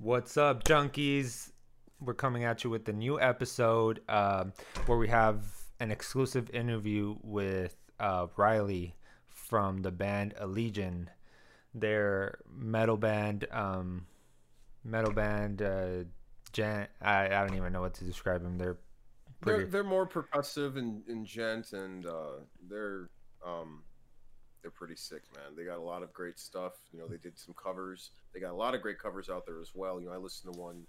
What's up, junkies? We're coming at you with the new episode um, where we have an exclusive interview with uh, Riley from the band Allegaeon. Their metal band, um, metal band, uh, Jan. I, I don't even know what to describe them. They're They're they're more percussive and, and djent, and uh, they're um, they're pretty sick, man. They got a lot of great stuff. You know, they did some covers. They got a lot of great covers out there as well. You know, I listened to one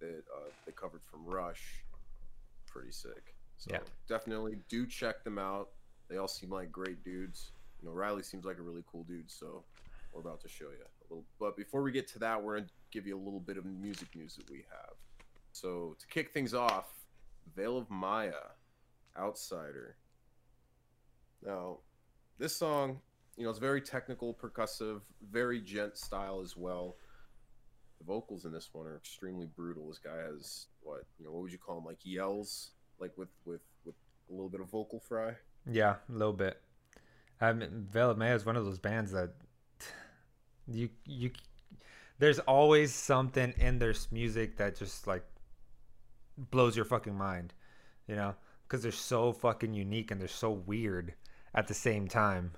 that uh, they covered from Rush. Pretty sick. So Yeah. definitely do check them out. They all seem like great dudes. You know, Riley seems like a really cool dude. So we're about to show you a little. But before we get to that, we're gonna give you a little bit of music news that we have. So to kick things off, Veil of Maya, Outsider. Now, this song, you know, it's very technical, percussive, very djent style as well. The vocals in this one are extremely brutal. This guy has what, you know, what would you call them? Like yells, like with with with a little bit of vocal fry. yeah, a little bit. I mean, Veil of Maya is one of those bands that you you. There's always something in their music that just like blows your fucking mind, you know, because they're so fucking unique and they're so weird at the same time.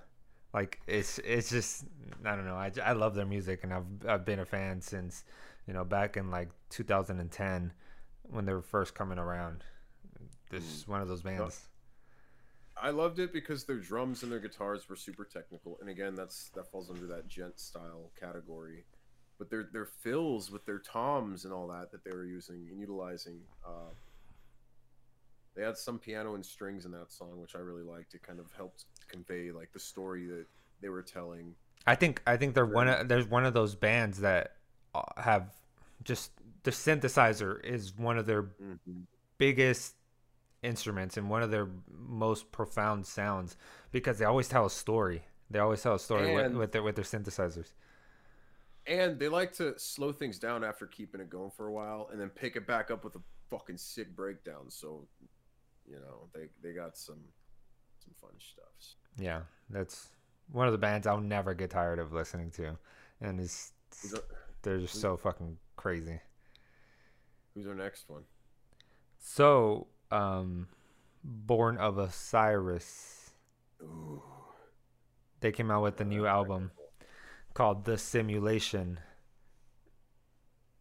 Like it's it's just I don't know. I, I love their music and I've I've been a fan since you know back in like 2010 when they were first coming around. This is one of those bands. I loved it because their drums and their guitars were super technical, and again, that's that falls under that djent style category. But their their fills with their toms and all that that they were using and utilizing, uh, they had some piano and strings in that song, which I really liked. It kind of helped convey like the story that they were telling. I think I think they're one of there's one of those bands that uh, have just the synthesizer is one of their biggest instruments and one of their most profound sounds because they always tell a story. They always tell a story with, with their with their synthesizers. And they like to slow things down after keeping it going for a while, and then pick it back up with a fucking sick breakdown. So, you know, they they got some some fun stuff. Yeah, that's one of the bands I'll never get tired of listening to, and it's they're just so fucking crazy. who's our next one? So, um, Born of Osiris, Ooh. they came out with a new album called The Simulation.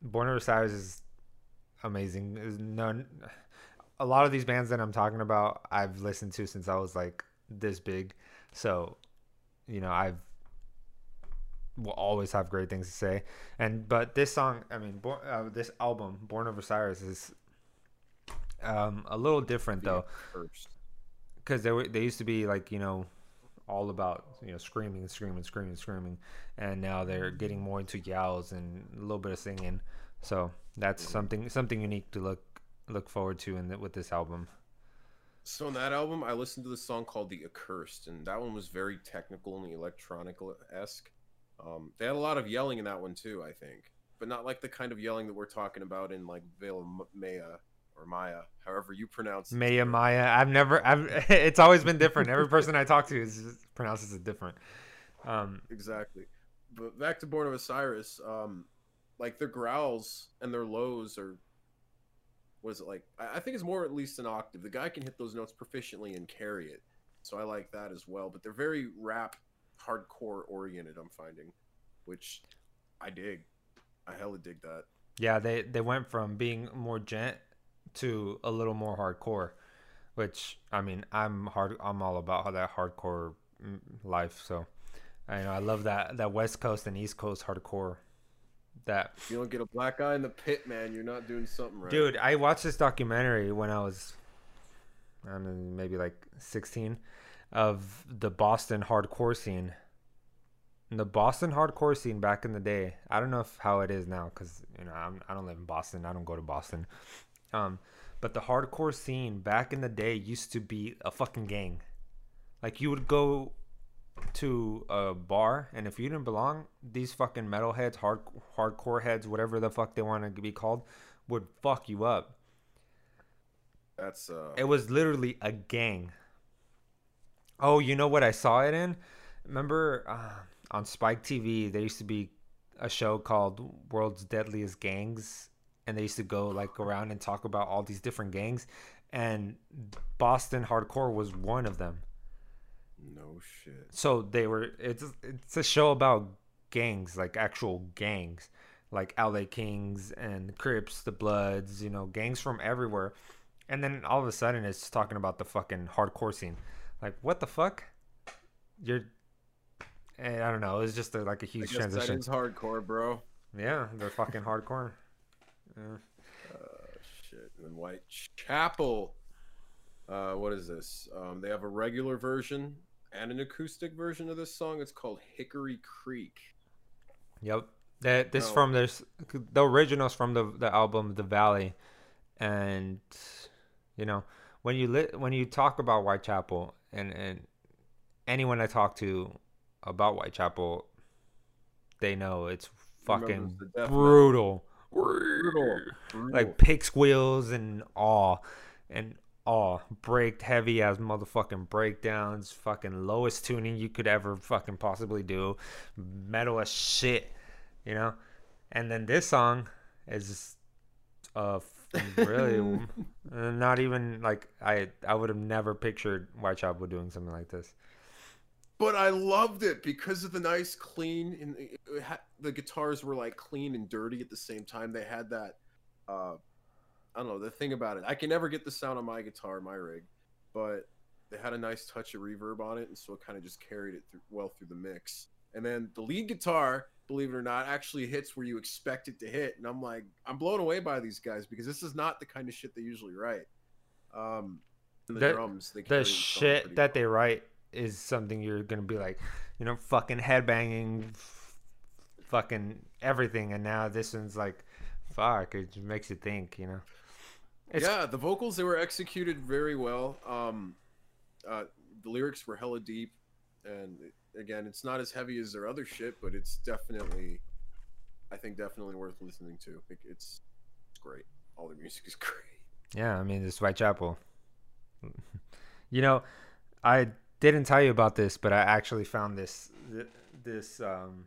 Born of Osiris is amazing. Is none a lot of these bands that I'm talking about I've listened to since I was like this big. So, you know, I've will always have great things to say. And but this song, I mean, uh, this album, Born of Osiris, is um, a little different though because they were they used to be like you know all about you know screaming screaming screaming screaming and now they're getting more into yells and a little bit of singing so that's something something unique to look look forward to in the, with this album So in that album, I listened to the song called "The Accursed," and that one was very technical and electronic esque. Um, they had a lot of yelling in that one too, I think, but not like the kind of yelling that we're talking about in like M- Maya or Maya, however you pronounce it. maya maya i've never i've it's always been different every person i talk to is pronounces it different um Exactly. But back to Born of Osiris, um, like their growls and their lows are what is it like? I I think it's more at least an octave. The guy can hit those notes proficiently and carry it. So I like that as well. But they're very rap hardcore oriented, I'm finding. Which I dig. I hella dig that. yeah they they went from being more djent to a little more hardcore which i mean i'm hard i'm all about how that hardcore mm, life so i know i love that that west coast and east coast hardcore that If you don't get a black guy in the pit, man, you're not doing something right. dude i watched this documentary when i was i don't know maybe like 16 of the boston hardcore scene. And the boston hardcore scene back in the day i don't know if how it is now because you know I'm, i don't live in boston. I don't go to boston. Um but the hardcore scene back in the day used to be a fucking gang. Like you would go to a bar and if you didn't belong these fucking metalheads hard hardcore heads whatever the fuck they want to be called would fuck you up That's uh it was literally a gang Oh, you know what I saw it in? Remember uh, on Spike TV, there used to be a show called World's Deadliest Gangs, and they used to go like around and talk about all these different gangs, and Boston Hardcore was one of them. No shit. So they were. It's it's a show about gangs, like actual gangs, like LA Kings and Crips, the Bloods, you know, gangs from everywhere. And then all of a sudden, it's talking about the fucking hardcore scene. Like, what the fuck? You're. eh, I don't know. It was just a, like a huge transition. that is hardcore, bro. Yeah, they're fucking hardcore. Yeah. Uh, shit. And Whitechapel. Uh, what is this? Um, they have a regular version and an acoustic version of this song. It's called Hickory Creek. Yep. That this No. from this the originals from the the album The Valley, and you know when you lit when you talk about Whitechapel and and anyone I talk to about Whitechapel, they know it's fucking Remembers the death metal. brutal. Brutal. Brutal. Like pig squeals and all, and awe braked heavy as motherfucking breakdowns, fucking lowest tuning you could ever fucking possibly do, metal as shit, you know. And then this song is uh really uh, not even like I I would have never pictured Whitechapel doing something like this. but I loved it because of the nice, clean, and it the guitars were like clean and dirty at the same time. They had that, uh, I don't know, the thing about it. I can never get the sound on my guitar, my rig, but they had a nice touch of reverb on it, and so it kind of just carried it through, well through the mix. And then the lead guitar, believe it or not, actually hits where you expect it to hit, and I'm like, I'm blown away by these guys because this is not the kind of shit they usually write. Um, the, The- drums, the carry the song shit that well. they write is something you're gonna be like, you know, fucking headbanging, f- fucking everything, and now this one's like, fuck, it makes you think, you know. It's- yeah, the vocals they were executed very well. Um, uh, the lyrics were hella deep, and again, it's not as heavy as their other shit, but it's definitely, I think, definitely worth listening to. It, it's, it's great. All their music is great. Yeah, I mean, it's Whitechapel. you know, I didn't tell you about this, but I actually found this this um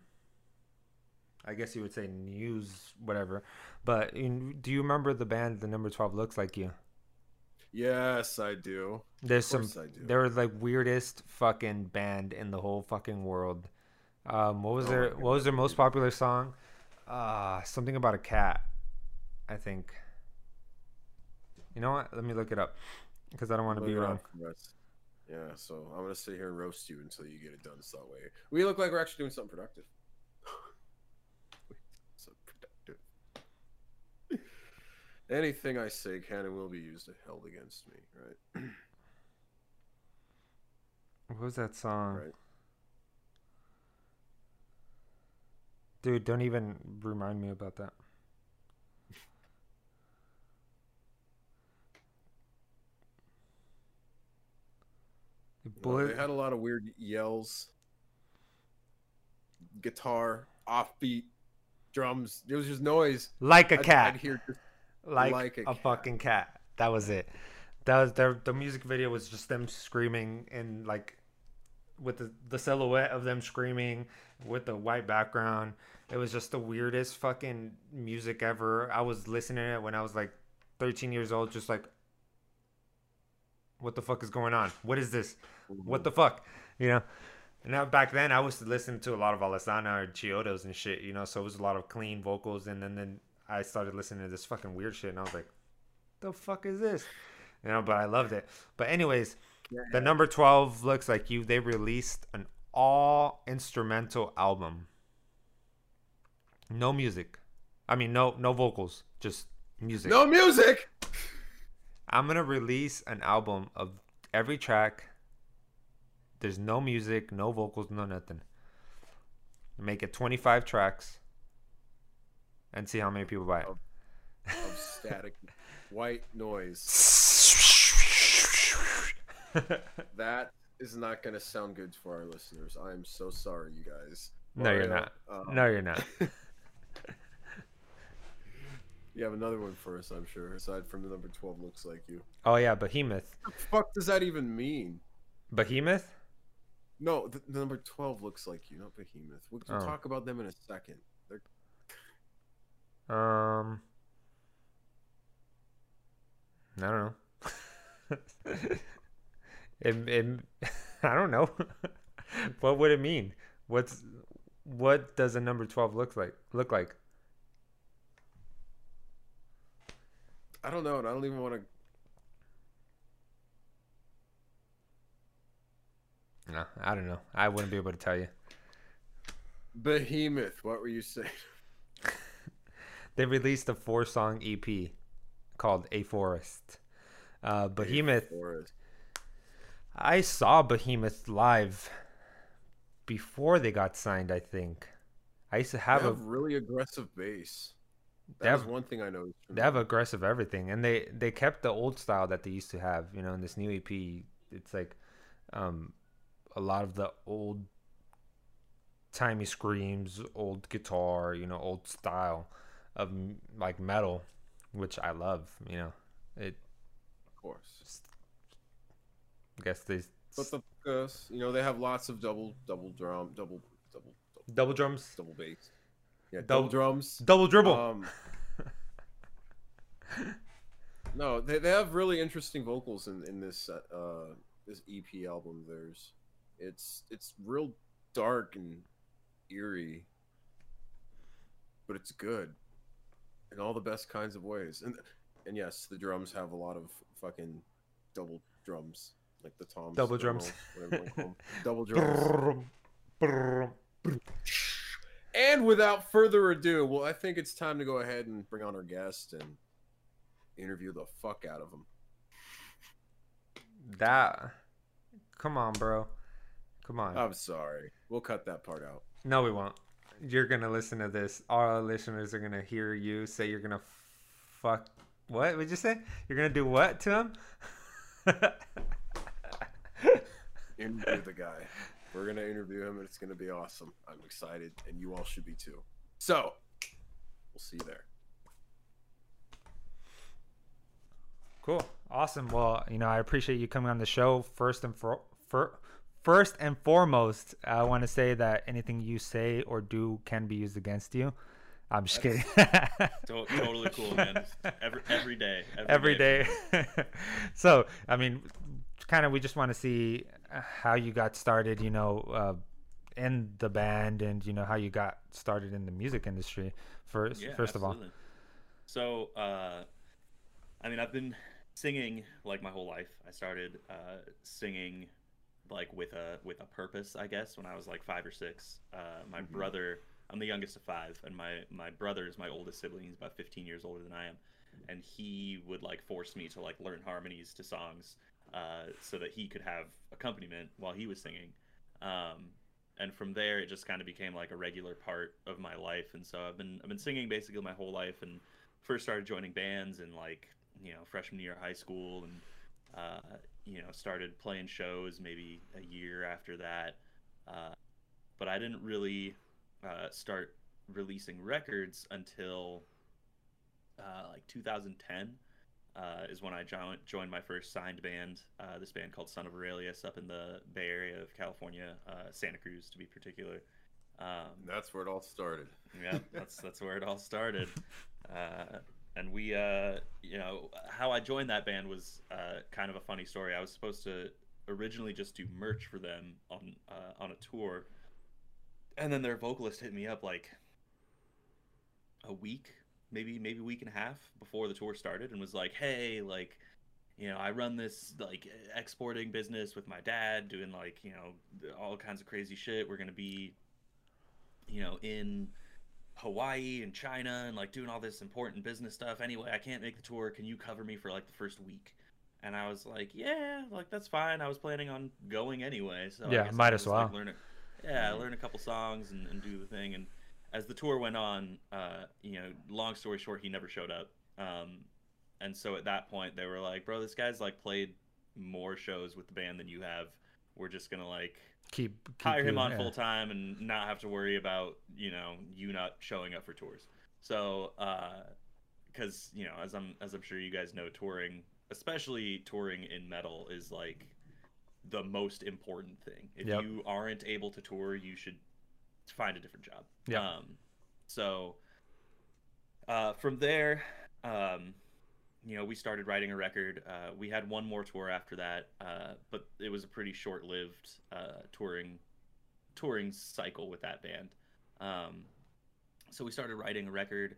I guess you would say news whatever. But in, do you remember the band the number 12 looks like you? Yes, I do. There's some do. they were like weirdest fucking band in the whole fucking world. Um what was Oh their what was their most popular song? Uh something about a cat, I think. You know what? Let me look it up because I don't want to be wrong. Yeah, so I'm gonna sit here and roast you until you get it done. So that way we look like we're actually doing something productive. so productive. Anything I say can and will be used and held against me, right? What was that song? Right. Dude, don't even remind me about that. Bullet. they had a lot of weird yells, guitar, offbeat, drums. It was just noise. like a I'd- cat. I'd hear just like, like a, a fucking cat. That was it. That was their the music video was just them screaming and like with the, the silhouette of them screaming with the white background. It was just the weirdest fucking music ever. I was listening to it when I was like 13 years old, just like, what the fuck is going on? What is this? What the fuck? You know? And now back then I was listening to a lot of Alesana or Chiodos and shit, you know, so it was a lot of clean vocals and then, then I started listening to this fucking weird shit and I was like, the fuck is this? You know, but I loved it. But anyways, the number 12 looks like you. They released an all instrumental album. No music. I mean no no vocals, just music. no music. I'm gonna release an album of every track. There's no music, no vocals, no nothing. Make it 25 tracks and see how many people buy it. of static white noise. That is not going to sound good for our listeners. I am so sorry, you guys. No, you're not. uh, no, you're not. You have another one for us, I'm sure. Aside from the number twelve, looks like you. Oh yeah, Behemoth. What the fuck does that even mean? Behemoth? No, the, the number twelve looks like you, not Behemoth. We'll, we'll Oh. talk about them in a second. Um, I don't know. it, it, I don't know. what would it mean? What's what does a number twelve look like? Look like? I don't know, and I don't even want to. No, I don't know. I wouldn't be able to tell you. Behemoth, what were you saying? They released a four-song EP called "A Forest." Uh, Behemoth. A Forest. I saw Behemoth live before they got signed. I think I used to have, have a really aggressive bass. That was one thing I noticed. they have aggressive everything, and they they kept the old style that they used to have. You know, in this new EP, it's like um, a lot of the old timey screams, old guitar, you know, old style of like metal, which I love. You know, it. of course. I guess they But the focus, you know, they have lots of double, double drum, double, double, double, double drums, double bass. Yeah, Double- double drums. double dribble. Um, no, they, they have really interesting vocals in in this uh, uh this EP album. there's it's it's real dark and eerie, but it's good in all the best kinds of ways. And and yes, the drums have a lot of fucking double drums, like the toms. Double drums. know, whatever you wanna call 'em. double drums. And without further ado, well, I think it's time to go ahead and bring on our guest and interview the fuck out of him. That. Come on, bro. Come on. I'm sorry. We'll cut that part out. No, we won't. You're gonna listen to this. All our listeners are gonna hear you say you're gonna fuck. What would you say? You're gonna do what to him? Interview the guy. We're gonna interview him, and it's gonna be awesome. I'm excited, and you all should be too. So, we'll see you there. cool. Awesome. Well, you know, I appreciate you coming on the show. First and for, for first and foremost, I want to say that anything you say or do can be used against you. I'm just kidding. To- totally cool, man. Every every day. every day. so, I mean, kind of, we just want to see how you got started, you know, uh, in the band and, you know, how you got started in the music industry first, Yeah, first of all. absolutely. So, uh, I mean, I've been singing like my whole life. I started uh, singing like with a with a purpose, I guess, when I was like five or six. Uh, my Mhm. brother, I'm the youngest of five, and my my brother is my oldest sibling. He's about 15 years older than I am, and he would like force me to like learn harmonies to songs, uh, so that he could have accompaniment while he was singing. Um, and from there, it just kind of became like a regular part of my life. And so I've been I've been singing basically my whole life, and first started joining bands in like you know freshman year of high school, and uh, you know started playing shows maybe a year after that. Uh, but I didn't really uh, start releasing records until uh, like 2010 uh, is when I joined joined my first signed band. Uh, this band called Son of Aurelius up in the Bay Area of California, uh, Santa Cruz to be particular. Um, that's where it all started. yeah, that's that's where it all started. Uh, and we, uh, you know, how I joined that band was uh, kind of a funny story. I was supposed to originally just do merch for them on uh, on a tour, and then their vocalist hit me up like a week, maybe maybe a week and a half before the tour started, and was like, "Hey, like." You know, I run this like exporting business with my dad, doing like you know all kinds of crazy shit. We're gonna be you know, in Hawaii and China and like doing all this important business stuff. Anyway, I can't make the tour. Can you cover me for like the first week? And I was like, yeah, like that's fine. I was planning on going anyway. So Yeah, might as just, like, well. learn it. Yeah, learn a couple songs and, and do the thing. And as the tour went on, uh, you know, long story short, he never showed up. Um, and so at that point, they were like, bro, this guy's like played more shows with the band than you have. We're just gonna like Keep, keep hire him on yeah. full time and not have to worry about you know you not showing up for tours. So, because you know, as I'm as I'm sure you guys know, touring, especially touring in metal, is like the most important thing. If Yep. you aren't able to tour, you should find a different job. Yep. Um, so uh, from there, um, you know, we started writing a record. Uh, we had one more tour after that, uh, but it was a pretty short-lived uh, touring touring cycle with that band. Um, so we started writing a record.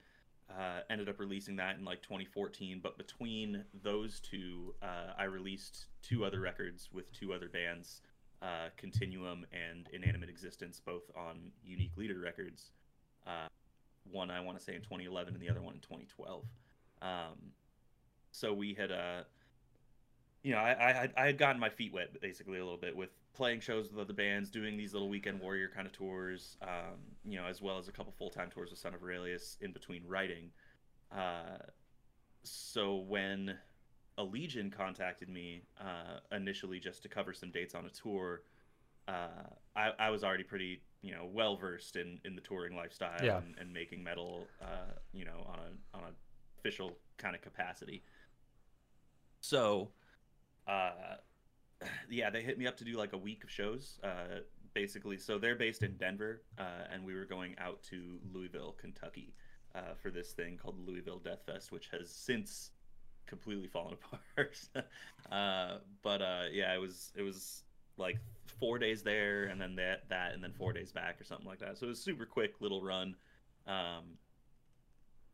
Uh, ended up releasing that in like 2014. But between those two, uh, I released two other records with two other bands, uh, Continuum and Inanimate Existence, both on Unique Leader Records. One I want to say in 2011 and the other one in 2012. Um, so we had, uh, you know, I, I I had gotten my feet wet basically a little bit with playing shows with other bands, doing these little weekend warrior kind of tours, um, you know, as well as a couple full time tours with Son of Aurelius in between writing. Uh, so when Allegaeon contacted me uh, initially just to cover some dates on a tour, uh, I, I was already pretty you know well versed in, in the touring lifestyle Yeah. and, and making metal uh, you know on a on a official kind of capacity. So, uh, yeah, they hit me up to do like a week of shows, uh, basically. So they're based in Denver, uh, and we were going out to Louisville, Kentucky, uh, for this thing called Louisville Death Fest, which has since completely fallen apart. uh, but uh, yeah, it was it was like four days there, and then that that, and then four days back, or something like that. So it was super quick little run. Um,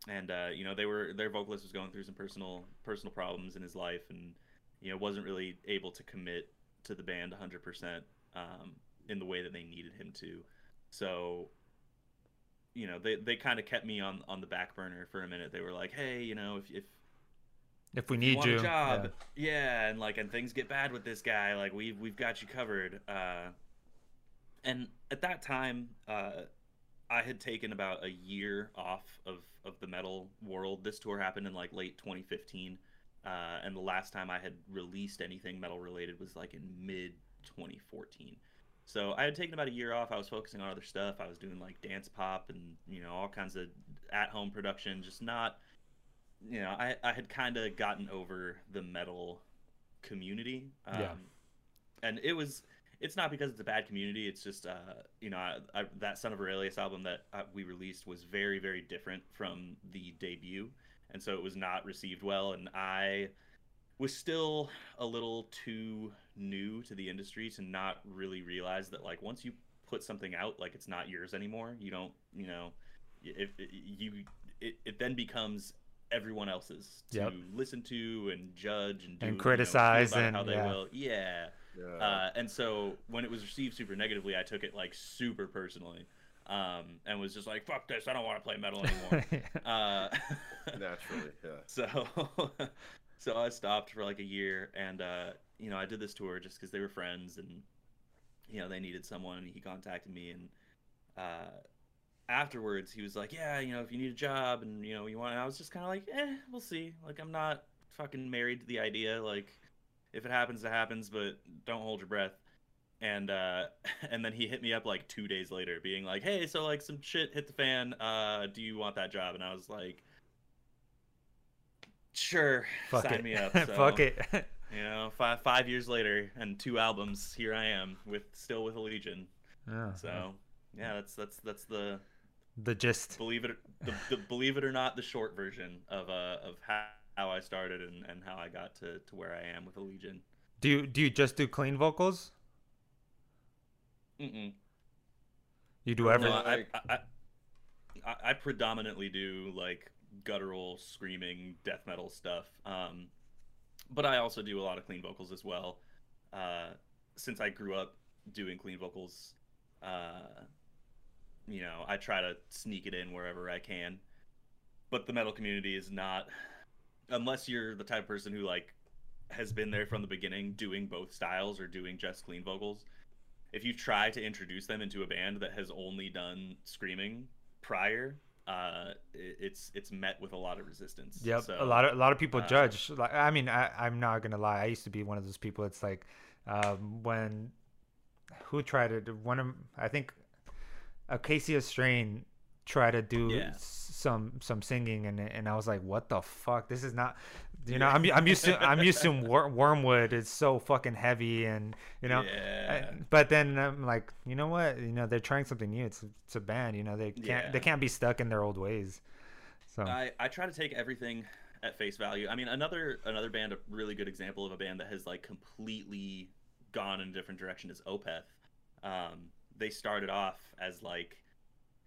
and uh, you know they were their vocalist was going through some personal personal problems in his life and you know wasn't really able to commit to the band 100% um, in the way that they needed him to so you know they, they kind of kept me on on the back burner for a minute they were like hey you know if if If we you need want you, a job yeah. yeah. and like and things get bad with this guy like we've we've got you covered uh and at that time uh i had taken about a year off of of the metal world this tour happened in like late 2015 uh and the last time i had released anything metal related was like in mid 2014 so i had taken about a year off i was focusing on other stuff i was doing like dance pop and you know all kinds of at home production just not you know, I, I had kind of gotten over the metal community. Um, Yeah. And it was, it's not because it's a bad community. It's just, uh, you know, I, I, that Son of Aurelius album that uh, we released was very, very different from the debut. And so it was not received well. And I was still a little too new to the industry to not really realize that, like, once you put something out, like, it's not yours anymore. You don't, you know, if you, it, it then becomes everyone else's to Yep. listen to and judge and do, And you know, criticize and- how they yeah. will. Yeah. Yeah. Uh, and so when it was received super negatively, I took it like super personally, um, and was just like, "Fuck this! I don't want to play metal anymore." uh, Naturally, yeah. so, so I stopped for like a year, and uh, you know, I did this tour just because they were friends, and you know, they needed someone, and he contacted me, and uh, afterwards, he was like, "Yeah, you know, if you need a job, and you know, you want," and I was just kind of like, "Eh, we'll see." Like, I'm not fucking married to the idea. Like, if it happens, it happens, but don't hold your breath. And uh, and then he hit me up like two days later, being like, "Hey, so like some shit hit the fan. Uh, do you want that job?" And I was like, "Sure, Fuck sign it. me up." So, Fuck it. You know, five five years later and two albums, here I am with still with Allegaeon. Yeah. So yeah, that's that's that's the the gist. believe it the, the believe it or not the short version of uh of how, how I started and, and how I got to, to where I am with Allegaeon. Do you do you just do clean vocals? Mm-mm. You do No, everything. I, I, I, I predominantly do like guttural screaming death metal stuff. Um, but I also do a lot of clean vocals as well. Uh, since I grew up doing clean vocals, uh, you know, I try to sneak it in wherever I can. But the metal community is not, unless you're the type of person who like has been there from the beginning, doing both styles or doing just clean vocals if you try to introduce them into a band that has only done screaming prior, uh, it's it's met with a lot of resistance. Yep. So, a lot of a lot of people uh, judge. Like, I mean, I, I'm not gonna lie. I used to be one of those people. It's like um, when who tried it? One of I think Acacia Strain tried to do Yeah. some some singing, and and I was like, what the fuck? This is not. You know. I'm I'm used to I'm used to wor- Wormwood. It's so fucking heavy, and you know. I- Yeah. but then I'm like, you know what? You know, they're trying something new. It's it's a band. You know, they can't Yeah. they can't be stuck in their old ways. So I, I try to take everything at face value. I mean, another another band, a really good example of a band that has like completely gone in a different direction is Opeth. Um, they started off as like,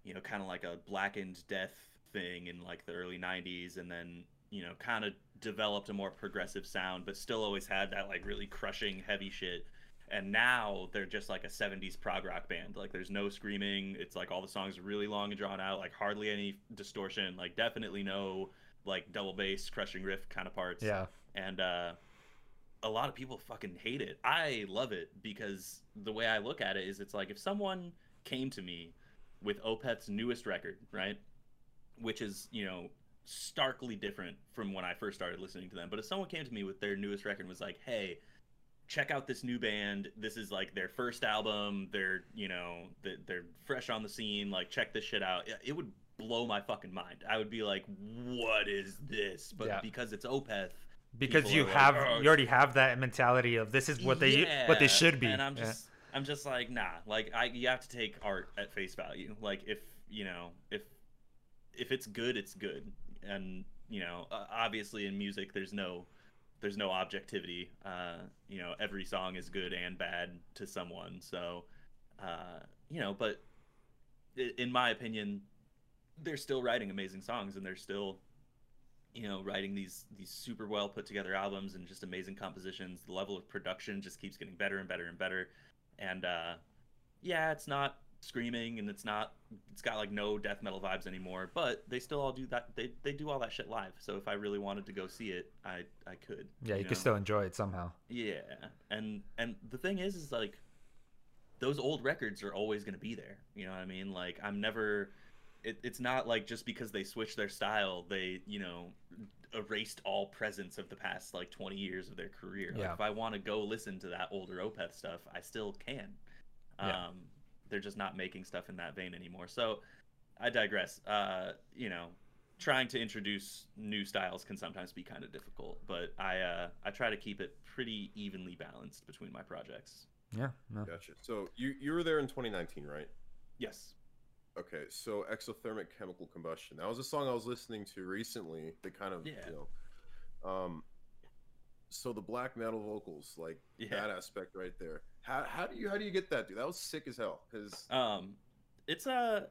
you know, kind of like a blackened death thing in like the early '90s, and then you know, kind of developed a more progressive sound, but still always had that like really crushing heavy shit. And now they're just like a 70s prog rock band. Like there's no screaming. It's like all the songs are really long and drawn out, like hardly any distortion, like definitely no like double bass crushing riff kind of parts. Yeah. And uh a lot of people fucking hate it. I love it because the way I look at it is it's like if someone came to me with Opeth's newest record, right? Which is, you know, starkly different from when I first started listening to them. But if someone came to me with their newest record and was like, "Hey, check out this new band. This is like their first album. They're, you know, they're fresh on the scene. Like, check this shit out." It would blow my fucking mind. I would be like, "What is this?" But Yeah. because it's Opeth, Because you are like, have "Oh, you already have that mentality of this is what they what they should be. And I'm Yeah. just I'm just like, nah. Like I you have to take art at face value. Like if you know, if if it's good, it's good. And, you know, obviously in music there's no there's no objectivity. Uh, you know, every song is good and bad to someone. So uh, you know, but in my opinion, they're still writing amazing songs and they're still you know writing these these super well put together albums and just amazing compositions the level of production just keeps getting better and better and better and uh yeah it's not screaming and it's not it's got like no death metal vibes anymore but they still all do that they they do all that shit live so if i really wanted to go see it i i could yeah, you, know? can still enjoy it somehow. Yeah, and and the thing is, is like those old records are always going to be there. You know what I mean? Like I'm never. It, it's not like just because they switch their style, they you know erased all presence of the past like 20 years of their career. Like if I want to go listen to that older Opeth stuff, I still can. Yeah. Um, they're just not making stuff in that vein anymore. So I digress. Uh, you know, trying to introduce new styles can sometimes be kind of difficult, but I uh, I try to keep it pretty evenly balanced between my projects. Yeah, no. Gotcha. So you you were there in 2019, right? Yes. Okay, so exothermic chemical combustion. That was a song I was listening to recently. They kind of, Yeah. you know, um, so the black metal vocals, like Yeah. that aspect right there. How, how do you how do you get that, dude? That was sick as hell. Cause Um, it's a,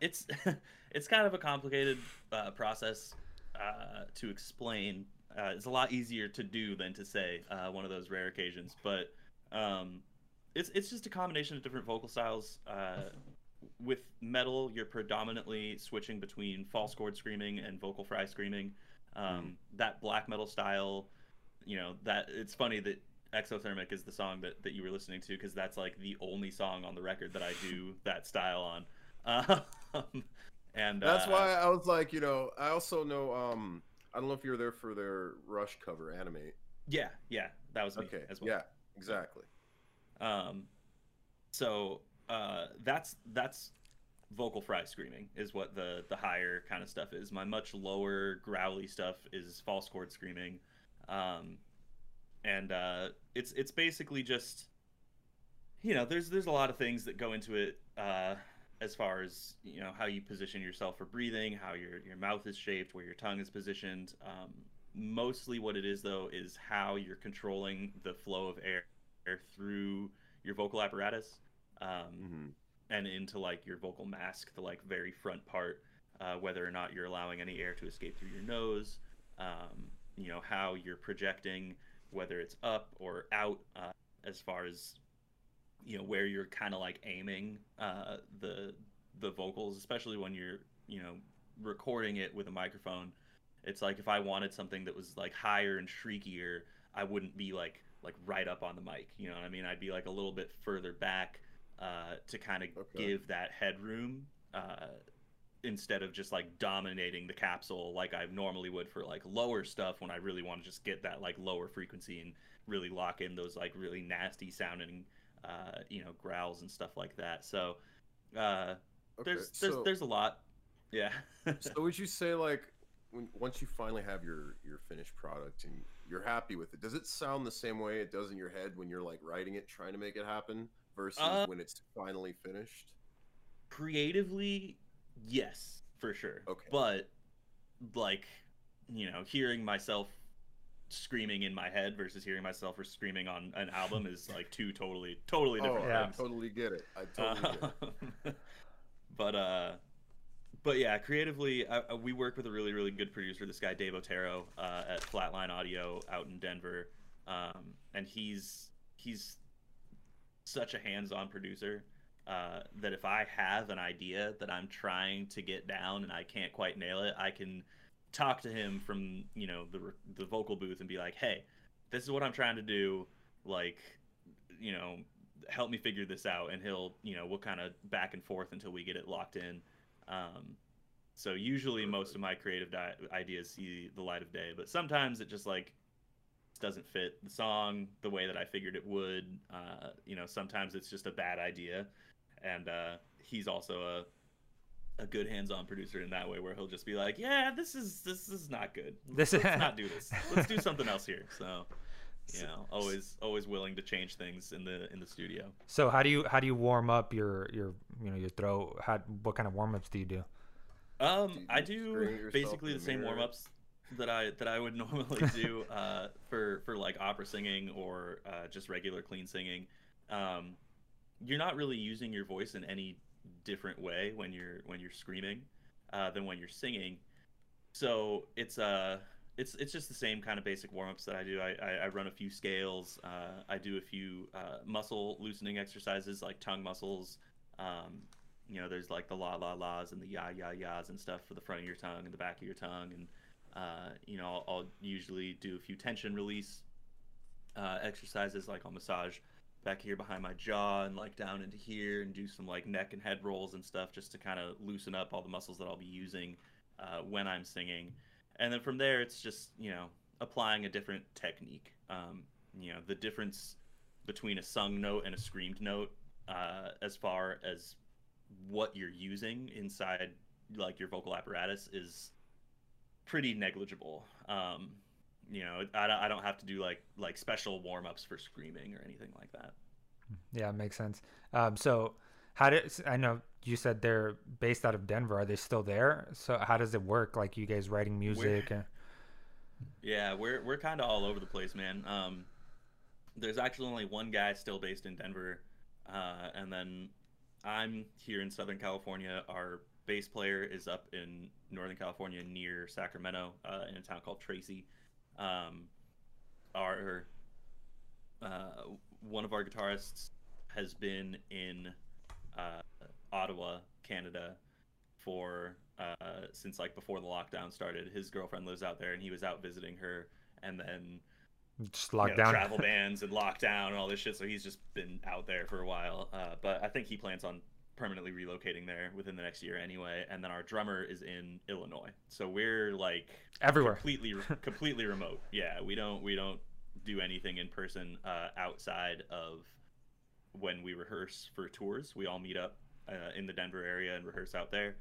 it's it's kind of a complicated uh, process uh, to explain. Uh, it's a lot easier to do than to say. Uh, one of those rare occasions, but um, it's it's just a combination of different vocal styles. With metal, you're predominantly switching between false chord screaming and vocal fry screaming. Um, That black metal style, you know, that it's funny that exothermic is the song that, that you were listening to because that's like the only song on the record that I do that style on. Um, and that's uh, why I was like, you know, I also know. Um, I don't know if you were there for their Rush cover, Animate. Yeah, yeah, that was me Okay, as well. yeah, exactly. Um, so uh, that's that's vocal fry screaming is what the the higher kind of stuff is. My much lower growly stuff is false chord screaming, um, and uh, it's it's basically just you know there's there's a lot of things that go into it uh, as far as you know how you position yourself for breathing, how your your mouth is shaped, where your tongue is positioned. Um, mostly what it is though is how you're controlling the flow of air air through your vocal apparatus um, hmm and into like your vocal mask, the like very front part, uh, whether or not you're allowing any air to escape through your nose, um, you know, how you're projecting, whether it's up or out, uh, as far as you know where you're kind of like aiming uh, the the vocals, especially when you're you know recording it with a microphone. It's like if I wanted something that was like higher and shriekier, I wouldn't be like like right up on the mic. You know what I mean? I'd be like a little bit further back uh, to kind of Okay. give that headroom uh, instead of just like dominating the capsule like I normally would for like lower stuff when I really want to just get that like lower frequency and really lock in those like really nasty sounding uh, you know growls and stuff like that. So uh, Okay, there's there's so, there's a lot. Yeah. so would you say like when, once you finally have your your finished product and you're happy with it, does it sound the same way it does in your head when you're like writing it, trying to make it happen, versus Uh, when it's finally finished? creatively yes for sure Okay. but like you know, hearing myself screaming in my head versus hearing myself or screaming on an album is like two totally totally different oh, Yeah. things. I totally get it. I totally get it. Um, but uh, but yeah, creatively, I, I- we work with a really really good producer. This guy Dave Otero uh, at Flatline Audio out in Denver, um, and he's he's such a hands-on producer uh, that if I have an idea that I'm trying to get down and I can't quite nail it, I can talk to him from you know the the vocal booth and be like, hey, this is what I'm trying to do. Like, you know, help me figure this out. And he'll you know we'll kind of back and forth until we get it locked in. Um, so usually most of my creative di- ideas see the light of day but sometimes it just like doesn't fit the song the way that i figured it would uh, you know sometimes it's just a bad idea. And uh, he's also a a good hands-on producer in that way where he'll just be like yeah this is this is not good. This let's is- not do this. Let's do something else here. So you know always always willing to change things in the in the studio. So how do you how do you warm up your your you know your throat? How what kind of warm ups do you do? Um, Do you I do basically the the same warm ups that I that I would normally do uh, for for like opera singing or uh, just regular clean singing. Um, you're not really using your voice in any different way when you're when you're screaming uh, than when you're singing. So it's uh it's it's just the same kind of basic warm ups that I do. I, I, I run a few scales. Uh, I do a few uh, muscle loosening exercises like tongue muscles. Um, you know, there's like the la la la's and the ya ya ya's and stuff for the front of your tongue and the back of your tongue, and uh, you know, I'll, I'll usually do a few tension release uh, exercises, like I'll massage back here behind my jaw and like down into here, and do some like neck and head rolls and stuff just to kind of loosen up all the muscles that I'll be using uh, when I'm singing, and then from there it's just you know applying a different technique. Um, you know, the difference between a sung note and a screamed note uh, as far as what you're using inside like your vocal apparatus is pretty negligible um you know I, don't- I don't have to do like like special warm-ups for screaming or anything like that Yeah, makes sense. Um, so how did I know you said they're based out of Denver? Are they still there? So how does it work? Like you guys writing music? And, yeah we're we're kind of all over the place man um there's actually only one guy still based in denver uh and then i'm here in southern california our bass player is up in northern california near sacramento uh, in a town called tracy um our uh, one of our guitarists has been in uh, Ottawa, Canada, for uh, since like before the lockdown started. His girlfriend lives out there, and he was out visiting her, and then just you know, travel bans and lockdown and all this shit. So he's just been out there for a while. Uh, but I think he plans on permanently relocating there within the next year anyway. And then our drummer is in Illinois, so we're like Everywhere. completely completely remote. Yeah, we don't we don't do anything in person uh, outside of when we rehearse for tours. We all meet up uh, in the Denver area and rehearse out there.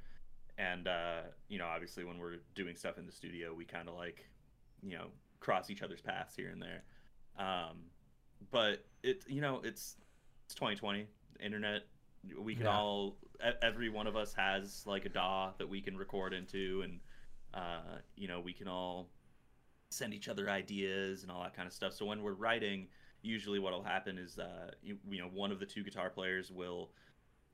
And uh, you know, obviously, when we're doing stuff in the studio, we kind of like you know cross each other's paths here and there. Um, but it you know it's it's 2020 internet we can Yeah. all every one of us has like a DAW that we can record into and uh, you know we can all send each other ideas and all that kind of stuff so when we're writing usually what'll happen is uh, you, you know one of the two guitar players will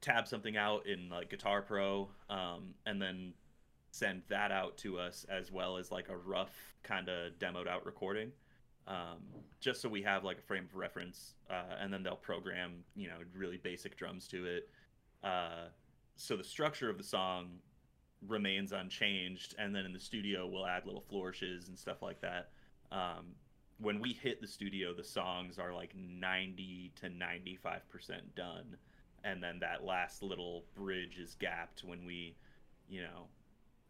tab something out in like guitar pro um, and then send that out to us as well as like a rough kind of demoed out recording um, just so we have like a frame of reference uh, and then they'll program you know really basic drums to it. Uh, so the structure of the song remains unchanged and then in the studio we'll add little flourishes and stuff like that. Um, when we hit the studio the songs are like 90 to 95% done and then that last little bridge is gapped when we you know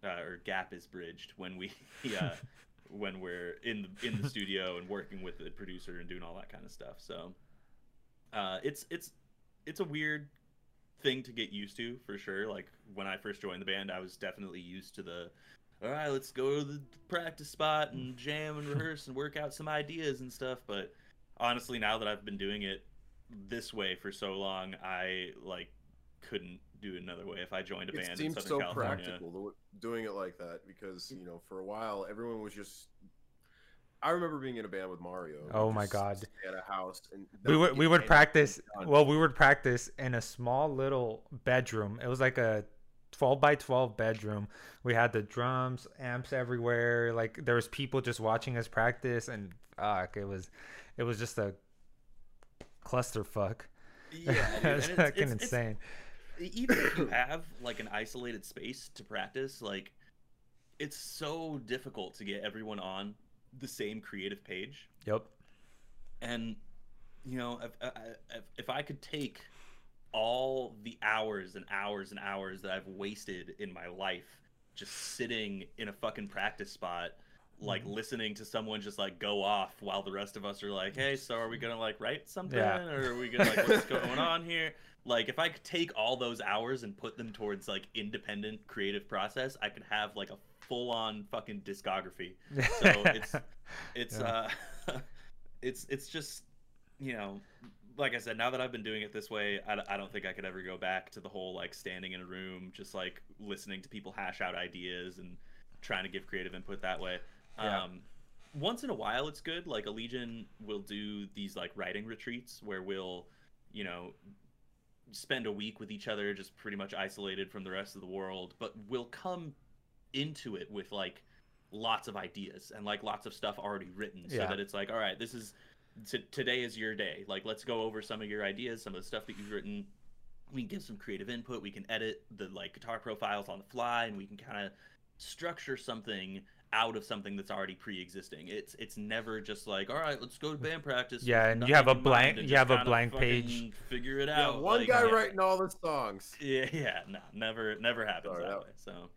uh, or gap is bridged when we uh, when we're in the, in the studio and working with the producer and doing all that kind of stuff. So uh, it's it's it's a weird thing to get used to for sure. Like when I first joined the band, I was definitely used to the all right, let's go to the practice spot and jam and rehearse and work out some ideas and stuff. But honestly, now that I've been doing it this way for so long, I like couldn't do it another way if I joined a It band in seems Southern so California. practical doing it like that because you know for a while everyone was just. I remember being in a band with Mario. Oh my God. At a house and we would we would practice well we would practice in a small little bedroom it was like a 12 by 12 bedroom we had the drums amps everywhere like there was people just watching us practice and fuck it was it was just a clusterfuck Yeah, dude, it was it's- fucking it's- it's- insane even if you have like an isolated space to practice like it's so difficult to get everyone on the same creative page yep and you know if, if, if i could take all the hours and hours and hours that i've wasted in my life just sitting in a fucking practice spot like Mhm. listening to someone just like go off while the rest of us are like hey so are we gonna like write something Yeah. or are we gonna like what's going on here like if i could take all those hours and put them towards like independent creative process i could have like a full-on fucking discography so it's it's Yeah. uh it's it's just you know like i said now that i've been doing it this way I, I don't think i could ever go back to the whole like standing in a room just like listening to people hash out ideas and trying to give creative input that way Yeah. um once in a while it's good like Allegaeon will do these like writing retreats where we'll you know spend a week with each other just pretty much isolated from the rest of the world but we'll come into it with like lots of ideas and like lots of stuff already written so Yeah. that it's like all right this is t- today is your day. Like let's go over some of your ideas some of the stuff that you've written. We can give some creative input. We can edit the like guitar profiles on the fly and we can kind of structure something out of something that's already pre-existing it's it's never just like all right let's go to band practice Yeah, and you have a blank- you have a blank page. figure it Yeah, out one like, guy yeah. writing all the songs. yeah yeah no never never happens Sorry, that that- way so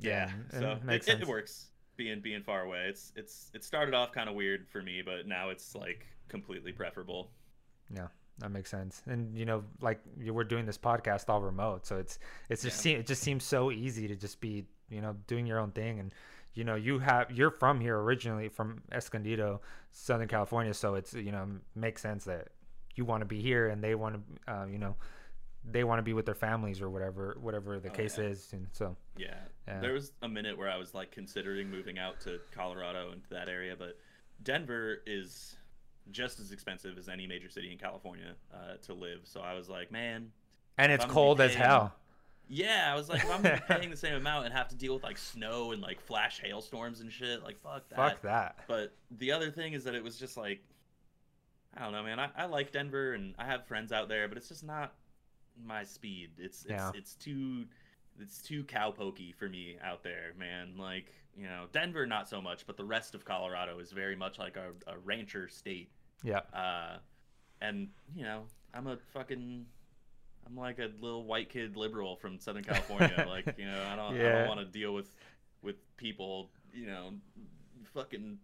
yeah, yeah, so makes it, it works being being far away. It's it's it started off kind of weird for me, but now it's like completely preferable. Yeah that makes sense. And you know, like you were doing this podcast all remote, so it's it's just Yeah. seem, it just seems so easy to just be you know doing your own thing. And you know, you have you're from here originally from Escondido, Southern California, so it's you know makes sense that you want to be here and they want to uh, you know they want to be with their families or whatever whatever the Oh, case yeah. is. And so Yeah. Yeah. There was a minute where I was like considering moving out to Colorado into that area, but Denver is just as expensive as any major city in California uh, to live. So I was like, man, and it's cold as hell. Yeah. I was like, if I'm paying the same amount and have to deal with like snow and like flash hailstorms and shit, like fuck that. Fuck that. But the other thing is that it was just like, I don't know, man. I, I like Denver and I have friends out there, but it's just not my speed. It's it's Yeah. it's too it's too cowpokey for me out there, man. Like you know, Denver not so much, but the rest of Colorado is very much like a, a rancher state. Yeah. Uh, and you know, I'm a fucking. I'm like a little white kid liberal from Southern California. like, you know, I don't, I Yeah. don't want to deal with with people, you know, fucking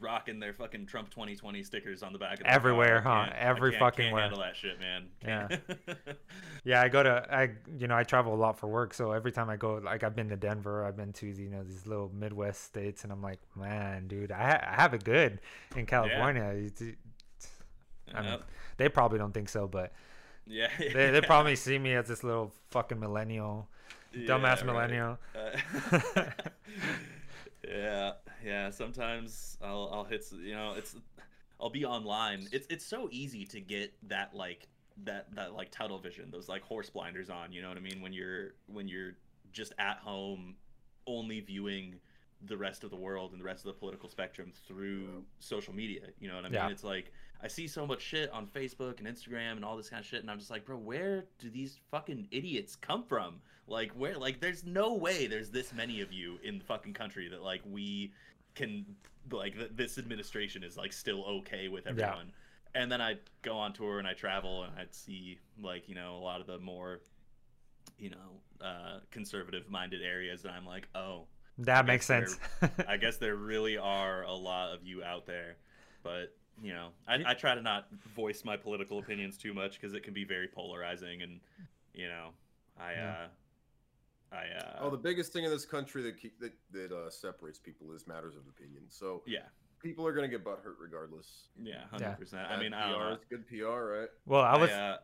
rocking their fucking Trump 2020 stickers on the back of Everywhere, car. Huh? Every fucking can't where. handle that shit, man. Yeah. Can't- Yeah, I go to I you know I travel a lot for work, so every time I go, like I've been to Denver, I've been to you know these little Midwest states, and I'm like, man, dude, I, ha- I have it good in California. It- I mean, they probably don't think so, but yeah. they they probably see me as this little fucking millennial, dumbass Yeah, right. millennial. Uh, yeah, yeah. Sometimes I'll I'll hit you know it's I'll be online. It's it's so easy to get that like that that like tunnel vision, those like horse blinders on. You know what I mean? When you're when you're just at home, only viewing the rest of the world and the rest of the political spectrum through social media. You know what I mean? Yeah. It's like I see so much shit on Facebook and Instagram and all this kind of shit, and I'm just like, bro, where do these fucking idiots come from? Like, where? Like, there's no way there's this many of you in the fucking country that like we can like th- this administration is like still okay with Yeah. everyone. And then I go on tour and I travel and I'd see like you know a lot of the more you know uh, conservative minded areas, and I'm like, oh, That I makes guess sense. I guess there really are a lot of you out there, but you know, I, I try to not voice my political opinions too much because it can be very polarizing, and you know, I, Yeah. uh, I, uh, Oh, the biggest thing in this country that keep, that, that uh, separates people is matters of opinion. So yeah, people are gonna get butthurt regardless. yeah, hundred percent. I mean, I PR know. is good PR, right? well, I was uh,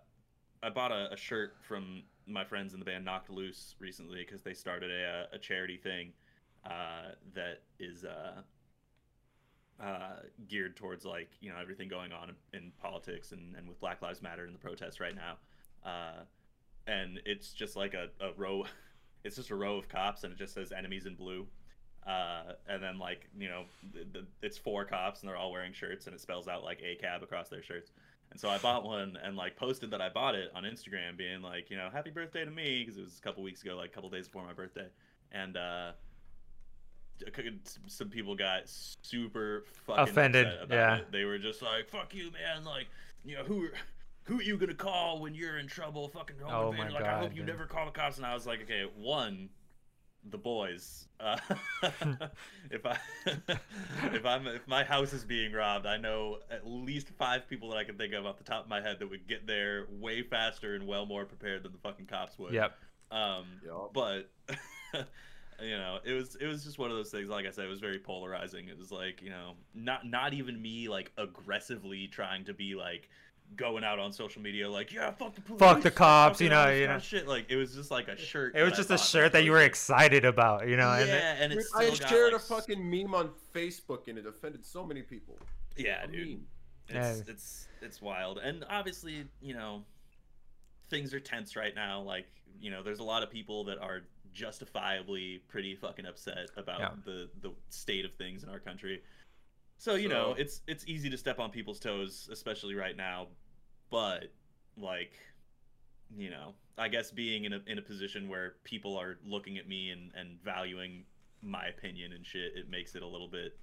I bought a, a shirt from my friends in the band Knocked Loose recently because they started a, a charity thing uh, that is uh, uh, geared towards like you know everything going on in, politics and, and with Black Lives Matter and the protests right now, uh, and it's just like a, a row, it's just a row of cops and it just says enemies in blue, uh, and then like you know the, the, it's four cops and they're all wearing shirts and it spells out like ACAB across their shirts. And so I bought one and like posted that I bought it on Instagram, being like, you know, happy birthday to me because it was a couple weeks ago, like a couple days before my birthday, and uh, some people got super fucking Offended, upset about yeah. it. They were just like, "Fuck you, man!" Like, you know, who who are you gonna call when you're in trouble? Fucking Oh man. my like, I God, hope you dude. never call the cops. And I was like, okay, one, the boys. Uh, if I if I'm if my house is being robbed, I know at least five people that I can think of off the top of my head that would get there way faster and well more prepared than the fucking cops would. Yep. Um, Yup. but you know, it was it was just one of those things. Like I said, it was very polarizing. It was like you know, not not even me like aggressively trying to be like going out on social media like yeah fuck the police, Fuck the cops, fucking you know, you know. shit. Like it was just like a shirt. It was just a shirt that you were excited about, you know. and it- yeah, and Dude, it's I still got, shared like, a fucking meme on Facebook and it offended so many people. yeah, A dude. meme. It's Yeah. it's it's wild, and obviously, you know, things are tense right now. Like, you know, there's a lot of people that are justifiably pretty fucking upset about Yeah. the the state of things in our country. So you know, it's it's easy to step on people's toes, especially right now. But like, you know, I guess being in a in a position where people are looking at me and and valuing my opinion and shit, it makes it a little bit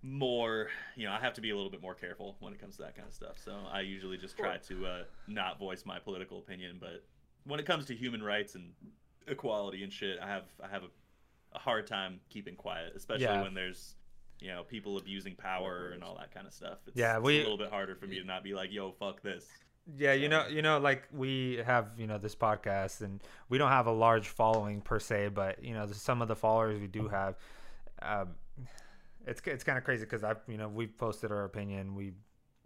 more you know i have to be a little bit more careful when it comes to that kind of stuff so i usually just try to uh, not voice my political opinion but when it comes to human rights and equality and shit i have i have a, a hard time keeping quiet especially Yeah. when there's you know people abusing power and all that kind of stuff it's, Yeah, it's a little bit harder for me to not be like yo fuck this Yeah, you know, you know, like we have, you know, this podcast, and we don't have a large following per se, but you know, some of the followers we do have, um, it's it's kind of crazy because I've, you know, we've posted our opinion. We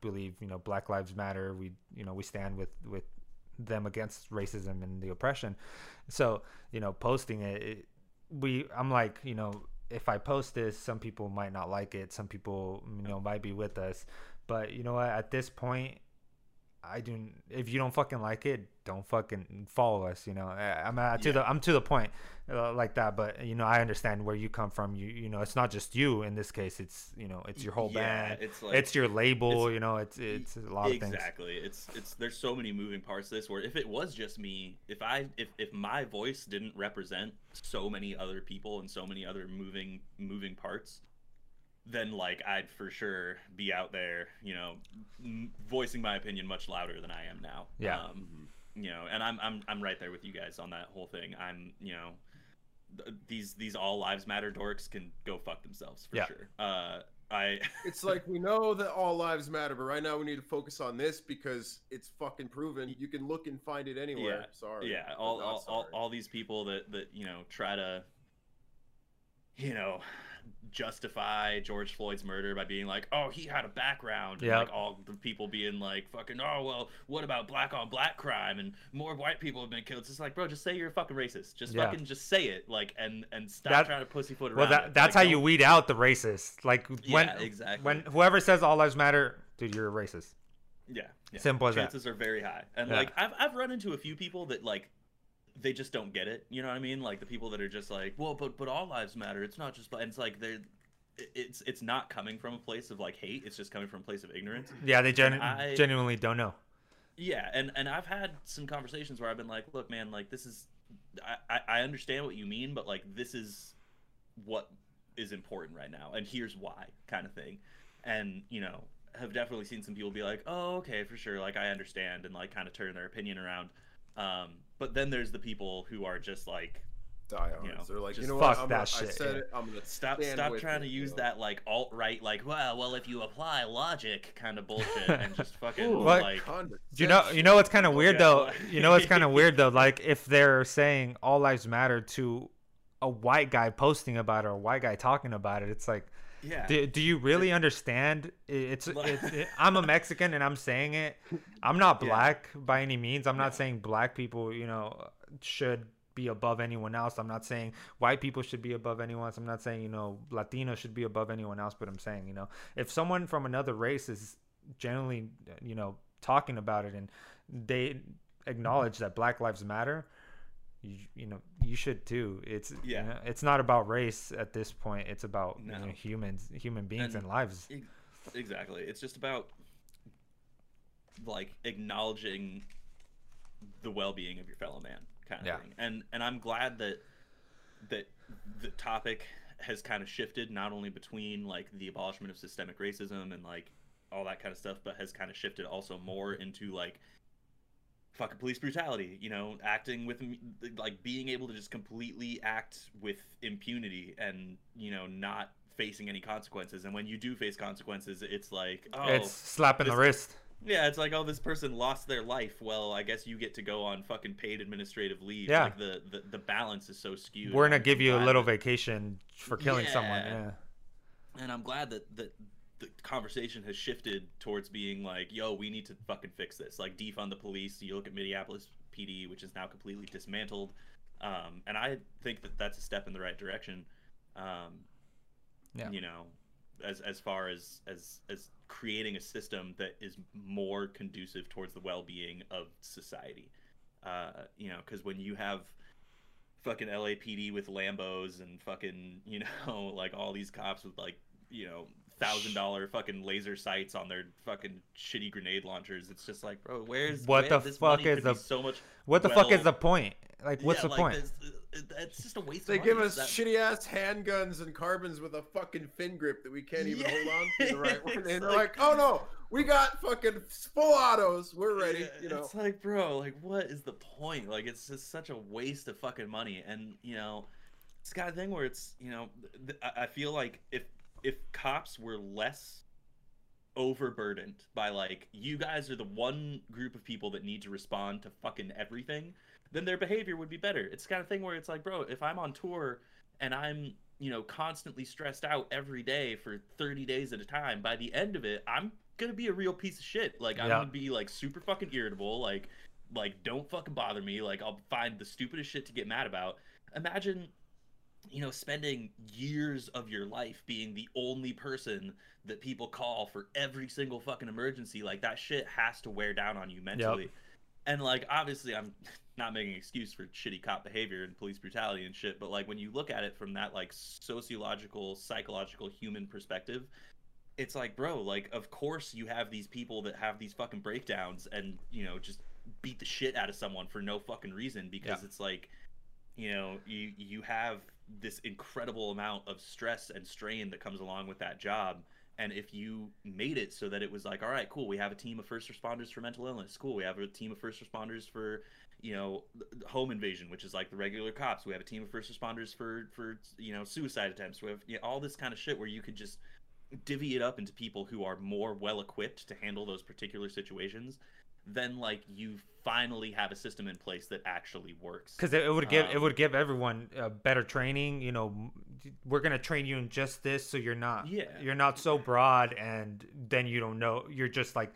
believe, you know, Black Lives Matter. We, you know, we stand with with them against racism and the oppression. So, you know, posting it, it we, I'm like, you know, if I post this, some people might not like it. Some people, you know, might be with us. But you know what? At this point, I do. If you don't fucking like it, don't fucking follow us. You know, I'm uh, to Yeah. the I'm to the point uh, like that. But you know, I understand where you come from. You you know, it's not just you in this case. It's you know, it's your whole yeah, band. it's like it's your label. it's- you know, it's it's a lot of things. exactly it's it's there's so many moving parts to this where if it was just me if i if, if my voice didn't represent so many other people and so many other moving moving parts then like i'd for sure be out there you know m- voicing my opinion much louder than i am now Yeah. um, you know and I'm, I'm i'm right there with you guys on that whole thing i'm you know th- these these all lives matter dorks can go fuck themselves for Yeah. sure uh i It's like we know that all lives matter, but right now we need to focus on this because it's fucking proven. You can look and find it anywhere. Yeah. Sorry. yeah but all not all, all, all these people that that you know try to you know justify George Floyd's murder by being like oh he had a background and Yep. like all the people being like fucking oh well what about black on black crime and more white people have been killed it's just like bro just say you're a fucking racist just Yeah. fucking just say it like and and stop That- trying to pussyfoot around Well, that, that's Like, how you weed out the racists. Like when Yeah, exactly. when whoever says all lives matter, dude, you're a racist. Yeah, yeah. Simple as that. Chances are very high, and like I've I've run into a few people that like they just don't get it. You know what I mean? Like the people that are just like, well, but but all lives matter. It's not just, and it's like they're. It's it's not coming from a place of like hate. It's just coming from a place of ignorance. Yeah, they gen- I- genuinely don't know. Yeah, and and I've had some conversations where I've been like, look, man, like this is, I I, I understand what you mean, but like this is what is important right now, and here's why, kind of thing, and you know have definitely seen some people be like, oh, okay, for sure, like I understand, and like kind of turn their opinion around. Um, but then there's the people who are just like, diehards. you know, They're like, just you know fuck what? I'm that gonna, I shit, said yeah. it. I'm gonna stop stop trying it, to you use know? that like alt right, like, well, well, if you apply logic kind of bullshit, and just fucking What? like. Do you know? You know what's kind of weird Yeah, though. You know what's kind of weird though. Like if they're saying all lives matter to a white guy posting about it or a white guy talking about it, it's like Yeah. Do, do you really understand? It's, it's it, I'm a Mexican and I'm saying it. I'm not Yeah. black by any means. I'm not No. saying black people, you know, should be above anyone else. I'm not saying white people should be above anyone else. I'm not saying, you know, Latino should be above anyone else, but I'm saying, you know, if someone from another race is generally, you know, talking about it and they acknowledge that black lives matter, you, you know, you should too. It's Yeah. you know, it's not about race at this point. It's about you know, humans, human beings, And- and lives. Ex- Exactly. It's just about like acknowledging the well-being of your fellow man kind of Yeah. thing. And and I'm glad that that the topic has kind of shifted not only between like the abolishment of systemic racism and like all that kind of stuff, but has kind of shifted also more into like fucking police brutality, you know, acting with like being able to just completely act with impunity and, you know, not facing any consequences. And when you do face consequences, it's like, oh, it's slapping the wrist. yeah, it's like, oh, this person lost their life. Well, I guess you get to go on fucking paid administrative leave. Yeah. Like the, the, the balance is so skewed. We're gonna give you a little vacation for killing someone. Yeah. Yeah. and I'm glad that, that the conversation has shifted towards being like, yo, we need to fucking fix this. Like defund the police. You look at Minneapolis PD, which is now completely dismantled. Um, and I think that that's a step in the right direction. Um, Yeah. You know, as as far as as as creating a system that is more conducive towards the well-being of society. Uh, you know, because when you have fucking LAPD with Lambos and fucking you know like all these cops with like you know thousand dollar fucking laser sights on their fucking shitty grenade launchers. It's just like, bro, where's What where- the this fuck money is could the- be so much? What the fuck is the point? Like, what's Yeah, the like, point? It's, just a waste. They of give us That- shitty ass handguns and carbines with a fucking fin grip that we can't even Yeah, hold on to the right way. it's And they're like- like, oh no, we got fucking full autos. We're ready. Yeah, You know, It's like, bro, like, what is the point? Like, it's just such a waste of fucking money. And you know, it's the kind of thing where it's, you know, th- I I feel like if if cops were less overburdened by like you guys are the one group of people that need to respond to fucking everything then their behavior would be better. It's the kind of thing where it's like bro if i'm on tour and i'm you know constantly stressed out every day for 30 days at a time by the end of it i'm gonna be a real piece of shit. Like i'm Yeah. gonna be like super fucking irritable. Like like don't fucking bother me. Like i'll find the stupidest shit to get mad about. Imagine you know spending years of your life being the only person that people call for every single fucking emergency like that shit has to wear down on you mentally and like obviously i'm not making an excuse for shitty cop behavior and police brutality and shit but like when you look at it from that like sociological psychological human perspective it's like bro like of course you have these people that have these fucking breakdowns and you know just beat the shit out of someone for no fucking reason because Yeah. it's like you know you you have this incredible amount of stress and strain that comes along with that job. And if you made it so that it was like all right cool we have a team of first responders for mental illness. Cool we have a team of first responders for you know home invasion which is like the regular cops. We have a team of first responders for for you know suicide attempts. We have you know, all this kind of shit where you could just divvy it up into people who are more well equipped to handle those particular situations. Then like you finally have a system in place that actually works because it, it would give it Um, would give everyone uh, better training you know we're gonna train you in just this so you're not Yeah. you're not so broad and then you don't know you're just like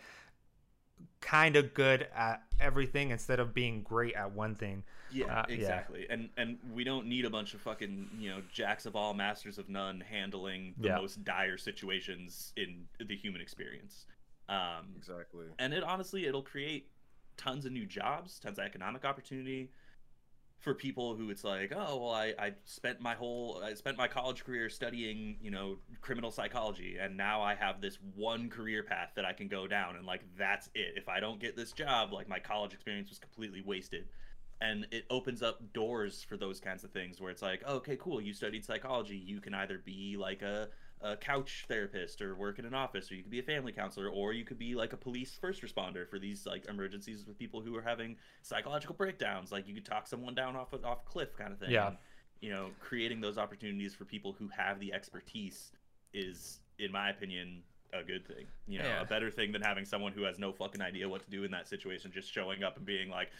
kind of good at everything instead of being great at one thing Yeah, Uh, yeah. exactly. And and we don't need a bunch of fucking you know jacks of all, masters of none, handling the Yeah. most dire situations in the human experience. Um, exactly. and it honestly, it'll create tons of new jobs, tons of economic opportunity for people who it's like, oh well, I, I spent my whole I spent my college career studying you know criminal psychology, and now I have this one career path that I can go down, and like that's it. If I don't get this job, like my college experience was completely wasted. And it opens up doors for those kinds of things where it's like, oh, okay, cool, you studied psychology. You can either be like a a couch therapist or work in an office, or you could be a family counselor, or you could be like a police first responder for these like emergencies with people who are having psychological breakdowns. Like you could talk someone down off a, off cliff, kind of thing. Yeah. And, you know, creating those opportunities for people who have the expertise is, in my opinion, a good thing. You know, Yeah. a better thing than having someone who has no fucking idea what to do in that situation just showing up and being like,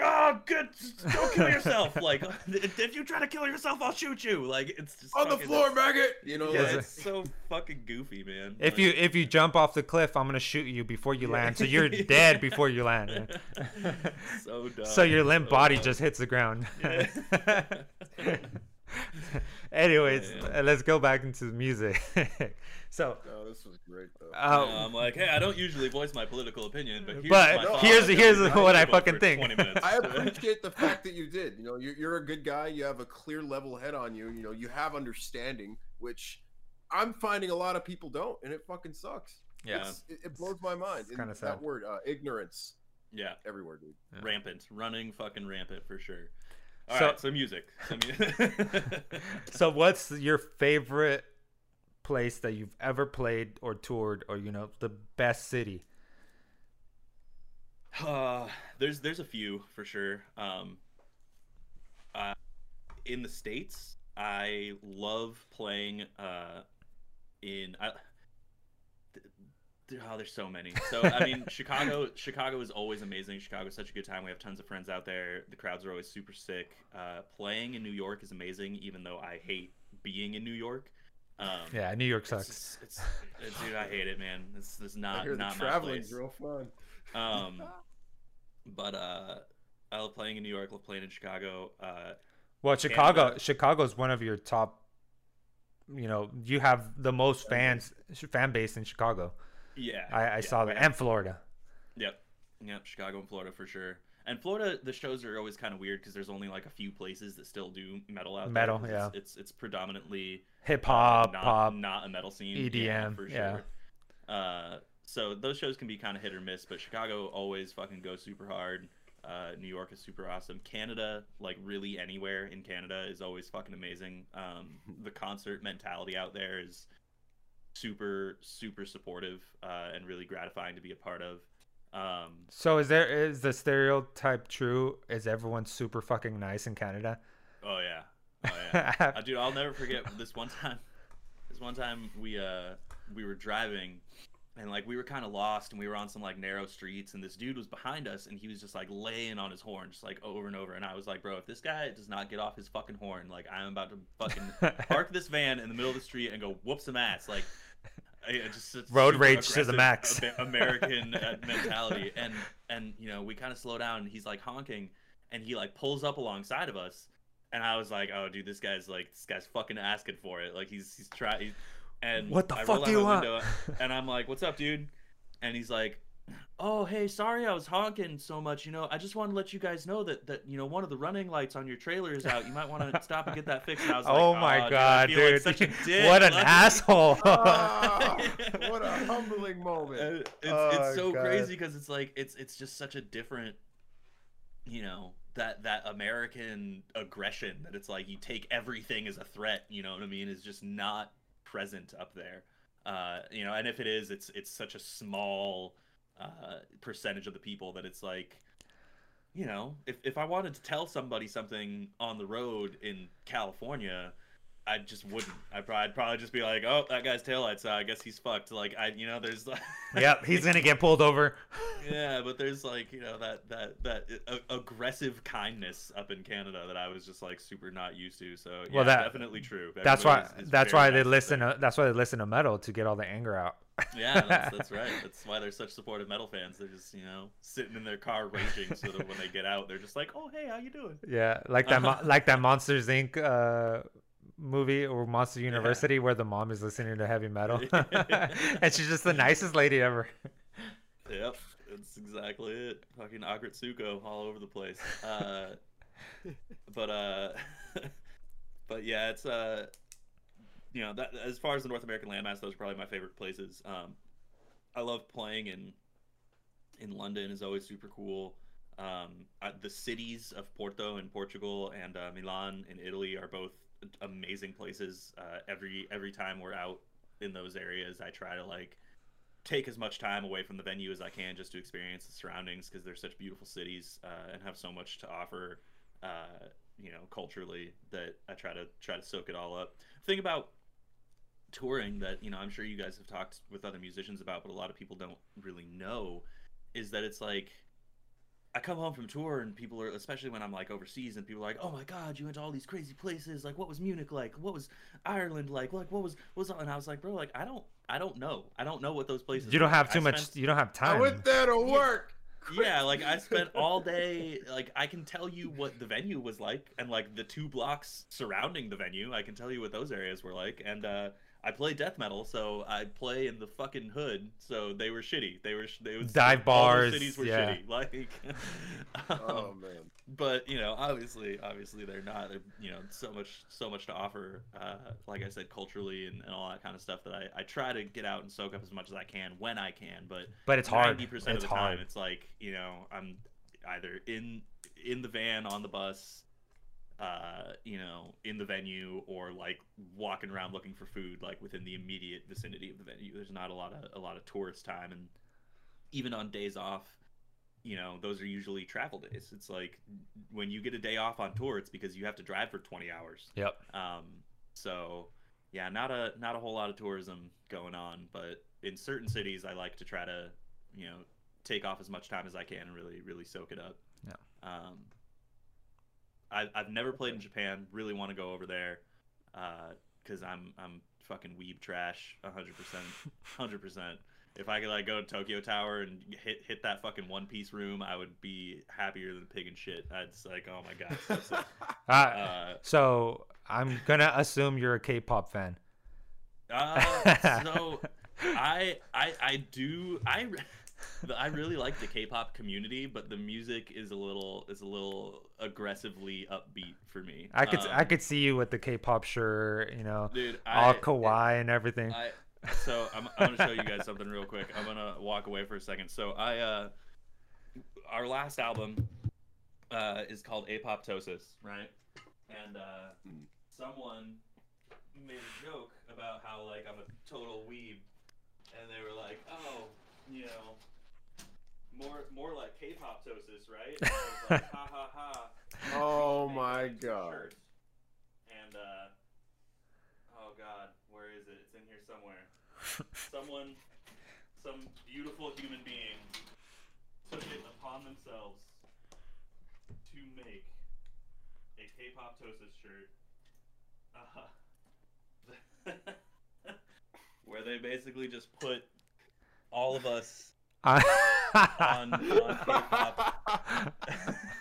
oh, good, don't kill yourself. like, if you try to kill yourself, I'll shoot you. Like, it's just On the fucking- floor, maggot. You know, Yeah, like, it's so fucking goofy, man. If Like- you if you jump off the cliff, I'm gonna shoot you before you Yeah. land, so you're dead before you land. so dumb. so your limp so body dumb. just hits the ground. Yeah. Anyways, Yeah, uh, let's go back into the music. so, no, this was great though. uh, Yeah, I'm like, hey, I don't usually voice my political opinion, but here's But my here's- here's what I fucking think. I appreciate the fact that you did. You know, you're, you're a good guy. You have a clear level head on you. You know, you have understanding, which I'm finding a lot of people don't, and it fucking sucks. yeah, it, it blows my mind. Kinda that word, uh, ignorance, yeah, everywhere, dude. Yeah. rampant, running fucking rampant for sure. All right, So- so, music. So mu- So, what's your favorite place that you've ever played or toured, or you know, the best city? Uh, there's there's a few for sure. Um, uh, in the states, I love playing uh, in. I, oh, there's so many. So I mean, Chicago. Chicago is always amazing. Chicago's such a good time. We have tons of friends out there. The crowds are always super sick. Uh, playing in New York is amazing, even though I hate being in New York. Um, Yeah, New York sucks. just- it's, it's dude, I hate it, man. It's, it's I not hear the not my place. real fun. Um, but uh, I love playing in New York. Love playing in Chicago. Uh, Well, Chicago, Canada. Chicago's one of your top. You know, you have the most fans, fan base in Chicago. Yeah, I, I yeah, saw that, have- and Florida. Yep, yep. Chicago and Florida for sure. And Florida, the shows are always kind of weird because there's only like a few places that still do metal out Metal, there. 'cause yeah. It's, it's it's predominantly Hip uh, hop, not, pop. not a metal scene. EDM, for yeah. sure. Uh, so those shows can be kind of hit or miss, but Chicago always fucking goes super hard. Uh, New York is super awesome. Canada, like really anywhere in Canada, is always fucking amazing. Um, the concert mentality out there is super, super supportive uh, and really gratifying to be a part of. Um, So is there is the stereotype true? Is everyone super fucking nice in Canada? oh yeah, oh yeah. uh, dude, I'll never forget this one time. This one time we uh we were driving and like we were kind of lost and we were on some like narrow streets and this dude was behind us and he was just like laying on his horn just like over and over and I was like, bro, if this guy does not get off his fucking horn, like I'm about to fucking park this van in the middle of the street and go whoop some ass, like. Just Road rage to the max. American uh, mentality, and and you know we kind of slow down, and he's like honking, and he like pulls up alongside of us, and I was like, oh dude, this guy's like this guy's fucking asking for it, like he's he's trying, and What the I fuck roll do you my want? window, and I'm like, what's up, dude? And he's like, oh hey, sorry I was honking so much, you know, I just want to let you guys know that that you know one of the running lights on your trailer is out, you might want to stop and get that fixed. And I was like, oh my "Aw, god, dude, dude! like such a dick, what an asshole! Ah, what a humbling moment. It's, Oh, it's so God. crazy because it's like it's it's just such a different you know that that american aggression that it's like you take everything as a threat you know what i mean is just not present up there. Uh you know and if it is it's it's such a small uh percentage of the people that it's like you know if, if i wanted to tell somebody something on the road in california I just wouldn't. I'd probably, I'd probably just be like, "Oh, that guy's taillights. Uh, I guess he's fucked." Like, I, you know, there's like, yep, he's gonna get pulled over. yeah, but there's like you know that that that uh, aggressive kindness up in Canada that I was just like super not used to. So yeah, Well, that- definitely true. That's why. Is- is That's why they nice up listen. To, that's why they listen to metal to get all the anger out. Yeah, that's, that's right. That's why they're such supportive metal fans. They're just you know sitting in their car raging, so that when they get out, they're just like, "Oh, hey, how you doing?" Yeah, like that, mo- like that Monsters Inc. Uh, movie or Monster University where the mom is listening to heavy metal, and she's just the nicest lady ever. Yep, that's exactly it. Fucking Aggretsuko all over the place. Uh, but uh, but yeah, it's uh, you know, that as far as the North American landmass, those are probably my favorite places. Um, I love playing in in London is always super cool. Um, uh, the cities of Porto in Portugal and uh, Milan in Italy are both amazing places. Uh, every every time we're out in those areas, I try to like take as much time away from the venue as I can just to experience the surroundings because they're such beautiful cities uh, and have so much to offer. Uh, you know, culturally, that I try to try to soak it all up. Think about touring that you know I'm sure you guys have talked with other musicians about, but a lot of people don't really know is that it's like I come home from tour and people are, especially when I'm like overseas, and people are like, "Oh my God, you went to all these crazy places. Like, what was Munich like? What was Ireland like? Like, what was what was?" And I was like, "Bro, like, I don't, I don't know. I don't know what those places. You don't have I too much. spent- You don't have time. I time. went there to work. yeah, like I spent all day. Like I can tell you what the venue was like, and like the two blocks surrounding the venue. I can tell you what those areas were like, and uh, I play death metal, so I play in the fucking hood. So they were shitty. They were they was Dive all those bars, cities were yeah. shitty. Like, Oh um, man. but you know, obviously, obviously they're not. They're, you know, so much, so much to offer. Uh, like I said, culturally and, and all that kind of stuff that I, I try to get out and soak up as much as I can when I can. But but it's hard. Ninety percent of It's the time, hard. it's like you know, I'm either in in the van on the bus, uh, you know, in the venue, or like walking around looking for food, like within the immediate vicinity of the venue. There's not a lot of a lot of tourist time, and even on days off, you know, those are usually travel days. It's like when you get a day off on tour, it's because you have to drive for 20 hours. Yep. Um, so yeah, not a not a whole lot of tourism going on, but in certain cities, I like to try to, you know, take off as much time as I can and really really soak it up. Yeah. Um, I, I've never played in Japan. Really want to go over there, because I'm I'm fucking weeb trash, hundred percent, hundred percent. If I could like go to Tokyo Tower and hit hit that fucking one piece room, I would be happier than a pig in shit. I'd like, oh my god. So sick. Uh, Uh, so I'm gonna assume you're a K-pop fan. Uh, so I I I do I I really like the K-pop community, but the music is a little is a little aggressively upbeat for me. I could I Um, could see you with the K-pop shirt, you know, dude all I, kawaii and everything. I so I'm, I'm gonna show you guys something real quick. I'm gonna walk away for a second. So I uh our last album uh is called Apoptosis, right? And uh someone made a joke about how like I'm a total weeb and they were like, Oh, you know more more like K-poptosis, right? And I was like, ha ha ha. Oh my it into a god. shirt. And uh oh god, where is it? It's in here somewhere. Someone some beautiful human being took it upon themselves to make a K-poptosis shirt. Uh, where they basically just put all of us on, on K-pop.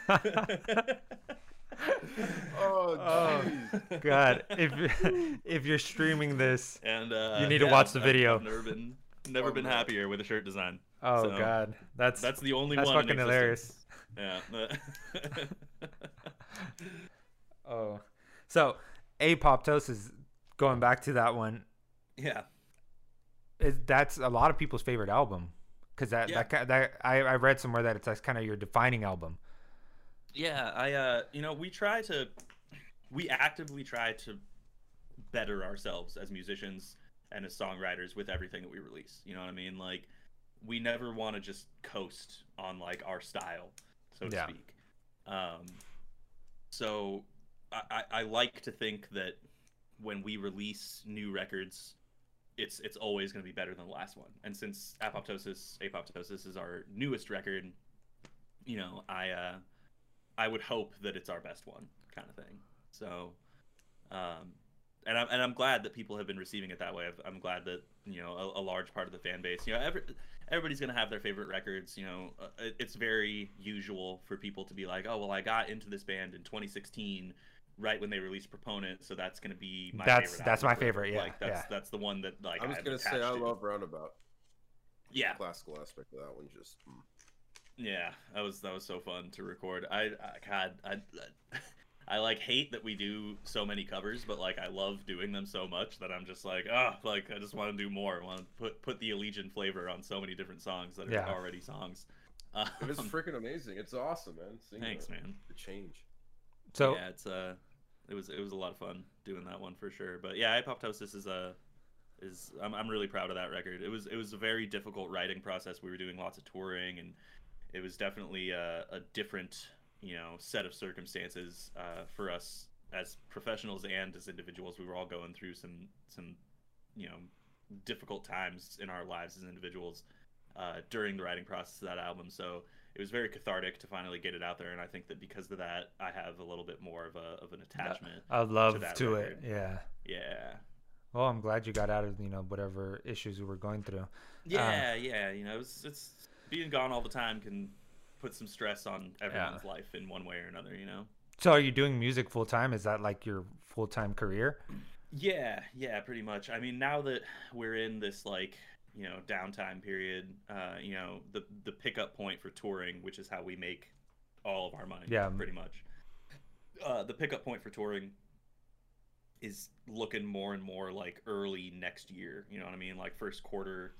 Oh, Oh. God, if if you're streaming this, and uh, You need to watch the I've- I've video. never been never Oh, been happier with a shirt design. oh So, God, that's That's the only that's one. in fucking hilarious. Yeah. Oh, so apoptosis. Going back to that one, yeah. is that's a lot of people's favorite album because that Yeah. that that I, I read somewhere that it's that's kind of your defining album. Yeah, I uh you know, we try to we actively try to better ourselves as musicians and as songwriters with everything that we release. You know what I mean? Like we never want to just coast on like our style, so to Yeah. speak. Um so I, I, I like to think that when we release new records it's it's always going to be better than the last one. And since Apoptosis Apoptosis is our newest record, you know, I uh I would hope that it's our best one, kind of thing. So, um, and I'm and I'm glad that people have been receiving it that way. I'm glad that you know a, a large part of the fan base. You know, every, everybody's gonna have their favorite records. You know, uh, it, it's very usual for people to be like, oh well, I got into this band in 2016, right when they released Proponent, so that's gonna be my That's- favorite. that's album my favorite, yeah, like that's yeah. that's the one that like I was gonna say I love Roundabout. yeah Classical aspect of that one just. mm. Yeah, that was that was so fun to record. I, I God, I, I like hate that we do so many covers, but like I love doing them so much that I'm just like, ah, like I just want to do more. I want to put put the Allegaeon flavor on so many different songs that are Yeah. already songs. Um, It is freaking amazing. It's awesome, man. Seeing thanks, the, man. The change. So yeah, it's uh, it was it was a lot of fun doing that one for sure. But yeah, Apoptosis is a is I'm I'm really proud of that record. It was it was a very difficult writing process. We were doing lots of touring, and it was definitely a, a different you know set of circumstances uh, for us as professionals and as individuals. We were all going through some some you know difficult times in our lives as individuals uh, during the writing process of that album. So it was very cathartic to finally get it out there, and I think that because of that, I have a little bit more of a of an attachment. I love to, that it. Yeah. Yeah, Well, I'm glad you got out of you know whatever issues we were going through. yeah, um, yeah. You know, it's, it's being gone all the time can put some stress on everyone's life in one way or another. You know. So, are you doing music full time? Is that like your full time career? Yeah, yeah, pretty much. I mean, now that we're in this like you know downtime period, uh, you know the the pickup point for touring, which is how we make all of our money. Yeah. pretty much. Uh, the pickup point for touring is looking more and more like early next year. You know what I mean? Like first quarter,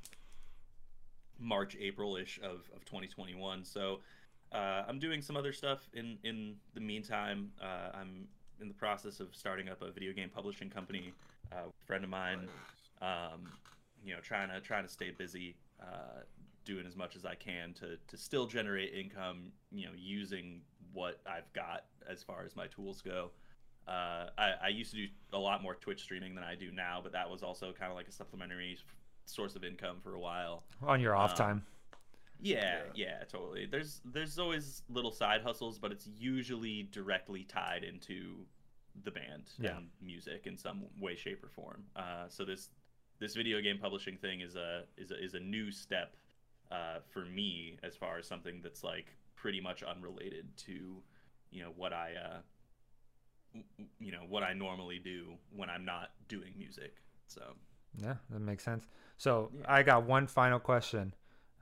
March, April ish of of 2021. So. Uh, I'm doing some other stuff in in the meantime. Uh, I'm in the process of starting up a video game publishing company. Uh, a friend of mine, um, you know, trying to trying to stay busy, uh, doing as much as I can to to still generate income. You know, using what I've got as far as my tools go. Uh, I, I used to do a lot more Twitch streaming than I do now, but that was also kind of like a supplementary source of income for a while. On your off Um, time? Yeah, yeah, totally. There's there's always little side hustles, but it's usually directly tied into the band Yeah. and music in some way, shape, or form. Uh, so this this video game publishing thing is a is a, is a new step uh, for me as far as something that's like pretty much unrelated to you know what I uh, w- you know what I normally do when I'm not doing music. So Yeah, that makes sense. So, Yeah. I got one final question.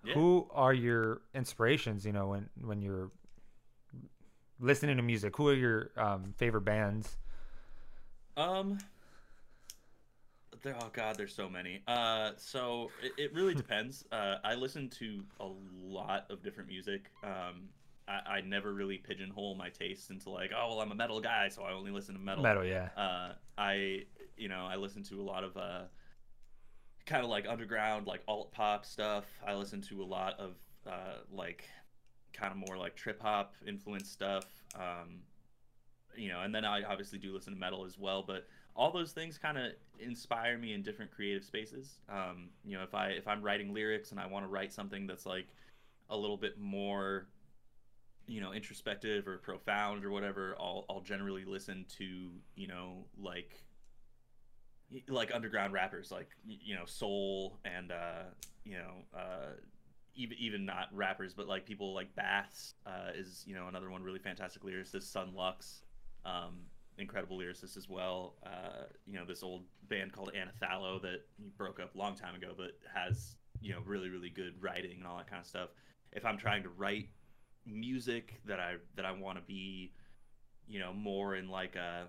Yeah. Who are your inspirations? You know, when when you're listening to music, who are your um, favorite bands? Um. There, oh God, there's so many. Uh, so it, it really depends. Uh, I listen to a lot of different music. Um, I, I never really pigeonhole my tastes into like, oh well, I'm a metal guy, so I only listen to metal. Metal, yeah. Uh, I, you know, I listen to a lot of uh, kind of like underground, like alt pop stuff. I listen to a lot of uh, like kind of more like trip hop influenced stuff. Um, you know, and then I obviously do listen to metal as well, but all those things kind of inspire me in different creative spaces. Um, you know, if I if I'm writing lyrics and I want to write something that's like a little bit more you know introspective or profound or whatever I'll I'll generally listen to you know like like underground rappers like you know soul and uh you know uh even even not rappers but like people like Baths uh is you know another one really fantastic lyricist Son Lux um incredible lyricist as well uh you know this old band called Anathallo that broke up a long time ago but has you know really really good writing and all that kind of stuff if I'm trying to write music that I that I want to be, you know, more in like a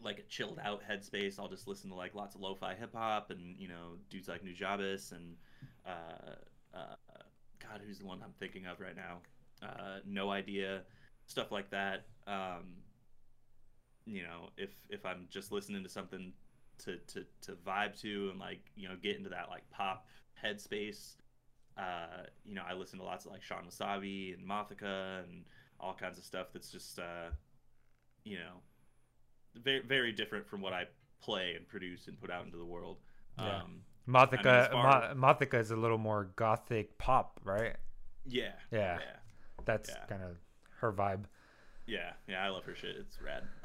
like a chilled out headspace. I'll just listen to like lots of lo-fi hip hop and you know dudes like Nujabes and uh, uh, God, who's the one I'm thinking of right now? Uh, no idea, stuff like that. Um, you know, if if I'm just listening to something to to to vibe to and like you know get into that like pop headspace uh, you know, I listen to lots of like Shawn Wasabi and Mothica and all kinds of stuff that's just, uh, you know, very very different from what I play and produce and put out into the world. Yeah. Um, Mothica, I mean, Mothica is a little more gothic pop, right? yeah, Yeah. yeah, That's Yeah. kind of her vibe. Yeah, yeah. I love her shit. It's rad.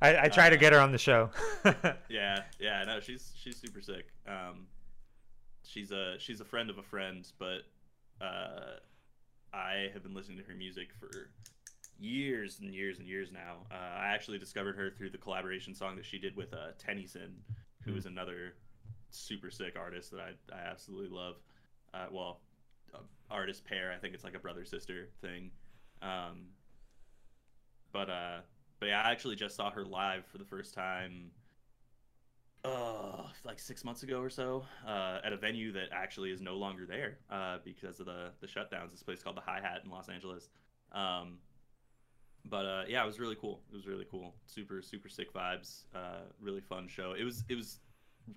I, I try to Uh, get her on the show. yeah, yeah. No, she's she's super sick. Um, she's a she's a friend of a friend, but uh, I have been listening to her music for years and years and years now. Uh, I actually discovered her through the collaboration song that she did with uh, Tennyson, who Hmm. another super sick artist that I I absolutely love. Uh, well, uh, artist pair. I think it's like a brother sister thing. Um, but uh, but yeah, I actually just saw her live for the first time uh like six months ago or so uh at a venue that actually is no longer there uh because of the the shutdowns. This place called the hi-hat in los angeles. Um but uh yeah it was really cool. It was really cool. Super super sick vibes uh really fun show. It was it was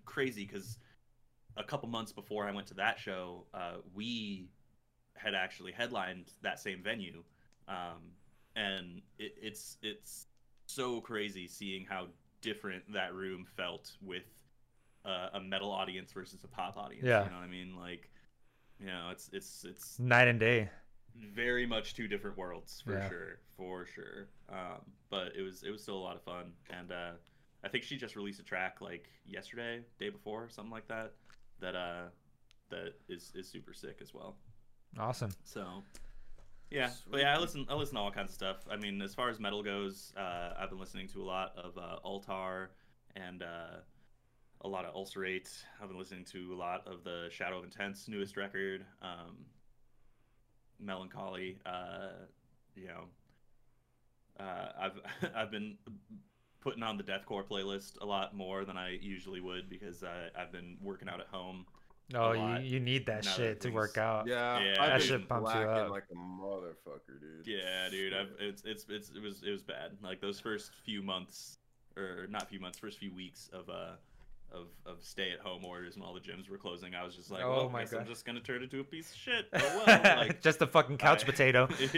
crazy because a couple months before i went to that show uh we had actually headlined that same venue um it's it's so crazy seeing how different that room felt with uh, a metal audience versus a pop audience. Yeah. You know what I mean? Like You know, it's it's it's Night and day. very much two different worlds for Yeah. sure, for sure. Um, but it was it was still a lot of fun, and uh, I think she just released a track like yesterday, day before, something like that. That uh, that is is super sick as well. Awesome. So, yeah, Sweet. but yeah, I listen. I listen to all kinds of stuff. I mean, as far as metal goes, uh, I've been listening to a lot of uh, Altar and uh, a lot of Ulcerate. I've been listening to a lot of the Shadow of Intent's newest record, um, Melancholy. Uh, you know, uh, I've I've been putting on the deathcore playlist a lot more than I usually would because I, I've been working out at home. Oh, you, you need that Now that shit to things- work out. Yeah, Yeah. I've That been shit pumps you blacking up. like a motherfucker, dude. Yeah, dude, I've, it's it's it's it was it was bad. Like those first few months, or not few months, first few weeks of uh of of stay at home orders and all the gyms were closing. I was just like, Oh well, my guess I'm just gonna turn into a piece of shit. Oh well, like. Just a fucking couch I- potato. so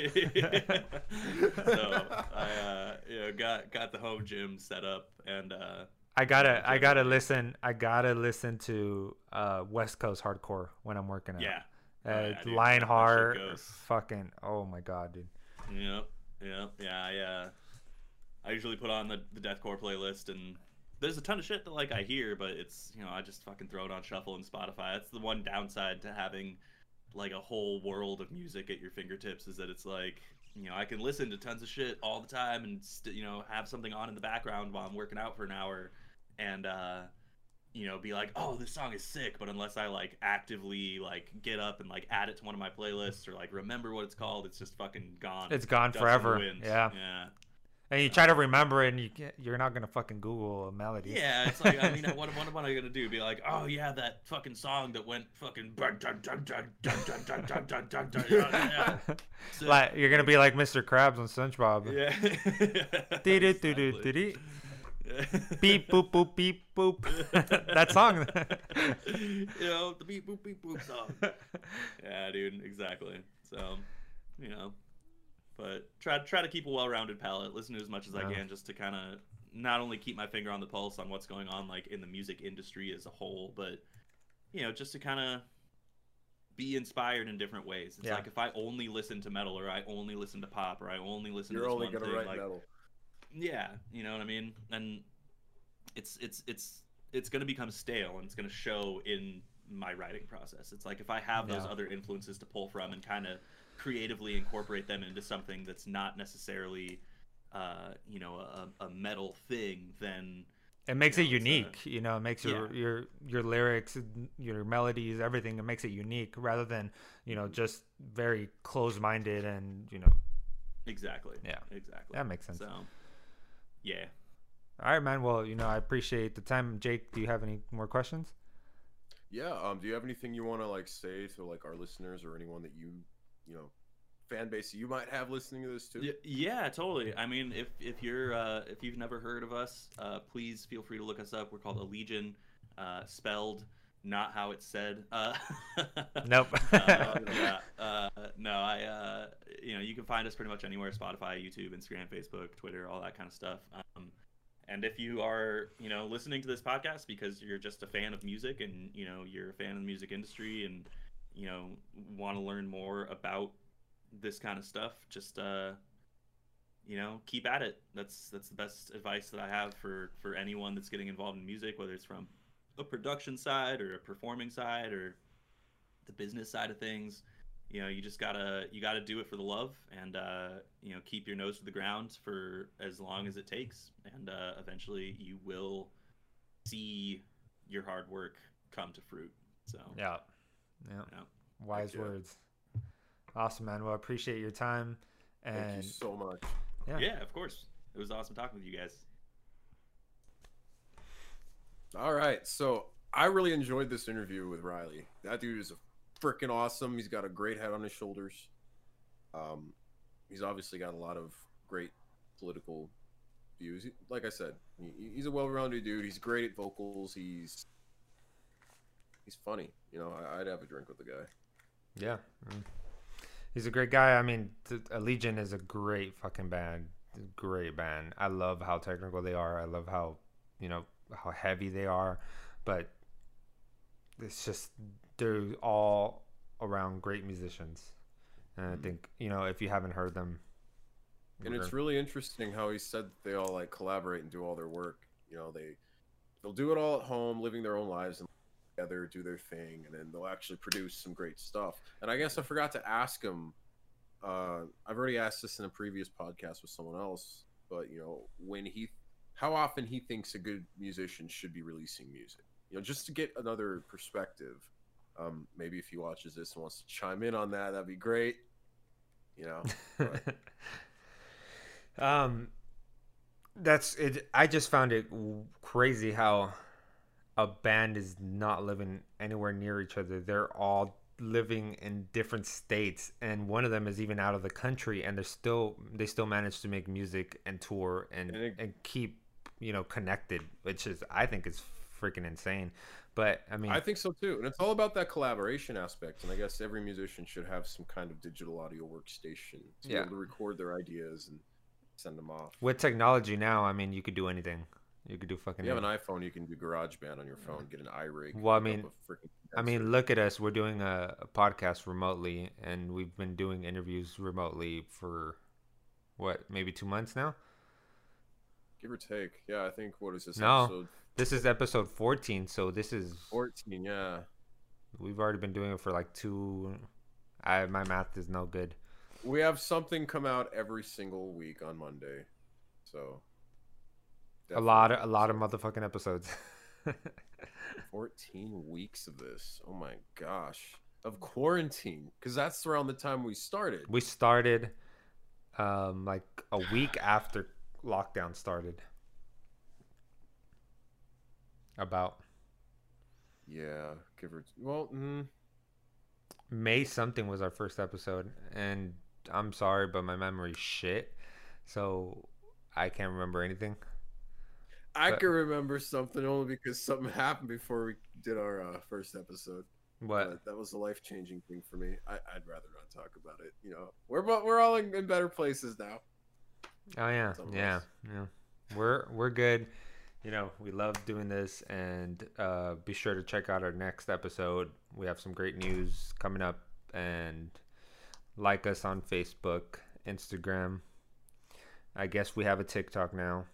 I uh, you know, got got the home gym set up and uh, I gotta, I gotta listen. I gotta listen to uh, West Coast hardcore when I'm working out. yeah, uh, yeah, dude, that shit Lionheart, fucking. Oh my god, dude. Yep, yep, yeah. I uh, I usually put on the the deathcore playlist, and there's a ton of shit that like I hear, but it's you know I just fucking throw it on shuffle and Spotify. That's the one downside to having like a whole world of music at your fingertips is that it's like you know I can listen to tons of shit all the time and st- you know have something on in the background while I'm working out for an hour, and uh you know be like oh this song is sick but unless i like actively like get up and like add it to one of my playlists or like remember what it's called it's just fucking gone it's gone forever yeah yeah and you try to remember it and you can't, you're not gonna fucking google a melody yeah it's like i mean what, what, am i gonna do be like oh yeah that fucking song that went fucking like you're gonna be like mr krabs on spongebob yeah dee-dee. Beep boop boop beep boop. that song. you know the beep boop beep boop song. Yeah, dude, exactly. So, you know, but try try to keep a well-rounded palette. Listen to as much as I can, just to kind of not only keep my finger on the pulse on what's going on, like in the music industry as a whole, but you know, just to kind of be inspired in different ways. It's Yeah. like if I only listen to metal, or I only listen to pop, or I only listen to You're to this only one gonna thing, write like, metal. Yeah, you know what I mean? And it's it's it's it's going to become stale and it's going to show in my writing process. It's like if I have those Yeah. other influences to pull from and kind of creatively incorporate them into something that's not necessarily uh, you know, a, a metal thing, then It makes You it know, uh, unique. you know, it makes your yeah. your your lyrics, your melodies, everything. It makes it unique rather than you know just very close-minded and you know. exactly. Yeah. Exactly. That makes sense. So yeah. All right, man. Well, you know, I appreciate the time. Jake, do you have any more questions? Yeah. Um. Do you have anything you want to like say to like our listeners or anyone that you, you know, fan base you might have listening to this too? Y- Yeah, totally. I mean, if if you're uh, if you've never heard of us, uh, please feel free to look us up. We're called Allegaeon, uh, spelled not how it's said. Uh, Nope. uh, yeah, uh, no, I uh, you know you can find us pretty much anywhere: Spotify, YouTube, Instagram, Facebook, Twitter, all that kind of stuff. Um, and if you are you know listening to this podcast because you're just a fan of music and you know you're a fan of the music industry and you know want to learn more about this kind of stuff, just uh, you know, keep at it. That's that's the best advice that I have for for anyone that's getting involved in music, whether it's from a production side or a performing side or the business side of things. You know, you just gotta you gotta do it for the love, and uh, you know, keep your nose to the ground for as long as it takes, and uh, eventually you will see your hard work come to fruit. So yeah. Yeah. Yeah. Wise yeah. words. Awesome, man. Well, I appreciate your time. Thank And you so much. Yeah. yeah, of course, it was awesome talking with you guys. All right. So I really enjoyed this interview with Riley. That dude is freaking awesome. He's got a great head on his shoulders. Um, he's obviously got a lot of great political views. Like I said, he, he's a well-rounded dude. He's great at vocals. He's he's funny. You know, I, I'd have a drink with the guy. Yeah. mm. He's a great guy. I mean, Allegaeon is a great fucking band. Great band. I love how technical they are. I love how, you know, how heavy they are. But it's just, they're all around great musicians. And I Mhm. think you know if you haven't heard them, and it's really interesting how he said they all like collaborate and do all their work you know they they'll do it all at home living their own lives and together do their thing and then they'll actually produce some great stuff and i guess i forgot to ask him uh i've already asked this in a previous podcast with someone else but you know when he how often he thinks a good musician should be releasing music you know just to get another perspective um maybe if he watches this and wants to chime in on that that'd be great you know but- um, that's it. I just found it crazy how a band is not living anywhere near each other. They're all living in different states, and one of them is even out of the country, and they're still they still manage to make music and tour and And it- and keep you know connected, which is I think is freaking insane. But I mean, I think so too, and it's all about that collaboration aspect. And I guess every musician should have some kind of digital audio workstation to be able to record their ideas and send them off. with technology now, I mean, you could do anything. You could do fucking. If you have anything. an iPhone, you can do GarageBand on your phone, get an iRig. Well, I mean- I mean, look at us. We're doing a, a podcast remotely, and we've been doing interviews remotely for what, maybe two months now. Give or take. Yeah, I think what is this No. episode This is episode 14, so this is fourteen? Yeah, we've already been doing it for like two. I my math is no good. we have something come out every single week on Monday, so A lot, of, a lot of motherfucking episodes. 14 weeks of this. Oh my gosh. Of quarantine. Because that's around the time we started. we started um like a week after lockdown started. About Yeah. Give or well, mm, May something was our first episode, and I'm sorry, but my memory's shit, so I can't remember anything. I But- can remember something only because something happened before we did our uh, first episode. What? But that was a life changing thing for me. I, I'd rather not talk about it. You know, we're we're all in, in better places now. Oh yeah, yeah, yeah. We're we're good. You know, we love doing this, and uh, be sure to check out our next episode. We have some great news coming up, and like us on Facebook, Instagram. I guess we have a TikTok now.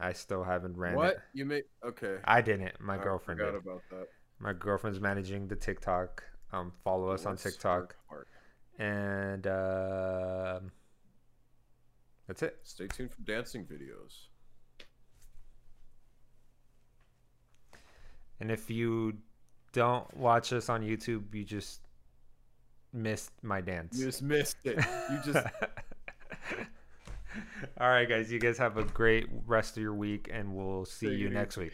I still haven't ran what it. you made? Okay, I didn't. My I girlfriend forgot did. about that. My girlfriend's managing the TikTok. Um, follow us on TikTok, and uh, that's it. Stay tuned for dancing videos. And if you don't watch us on YouTube, you just missed my dance. You just missed it. You just All right, guys. You guys have a great rest of your week, and we'll see Take you it next week.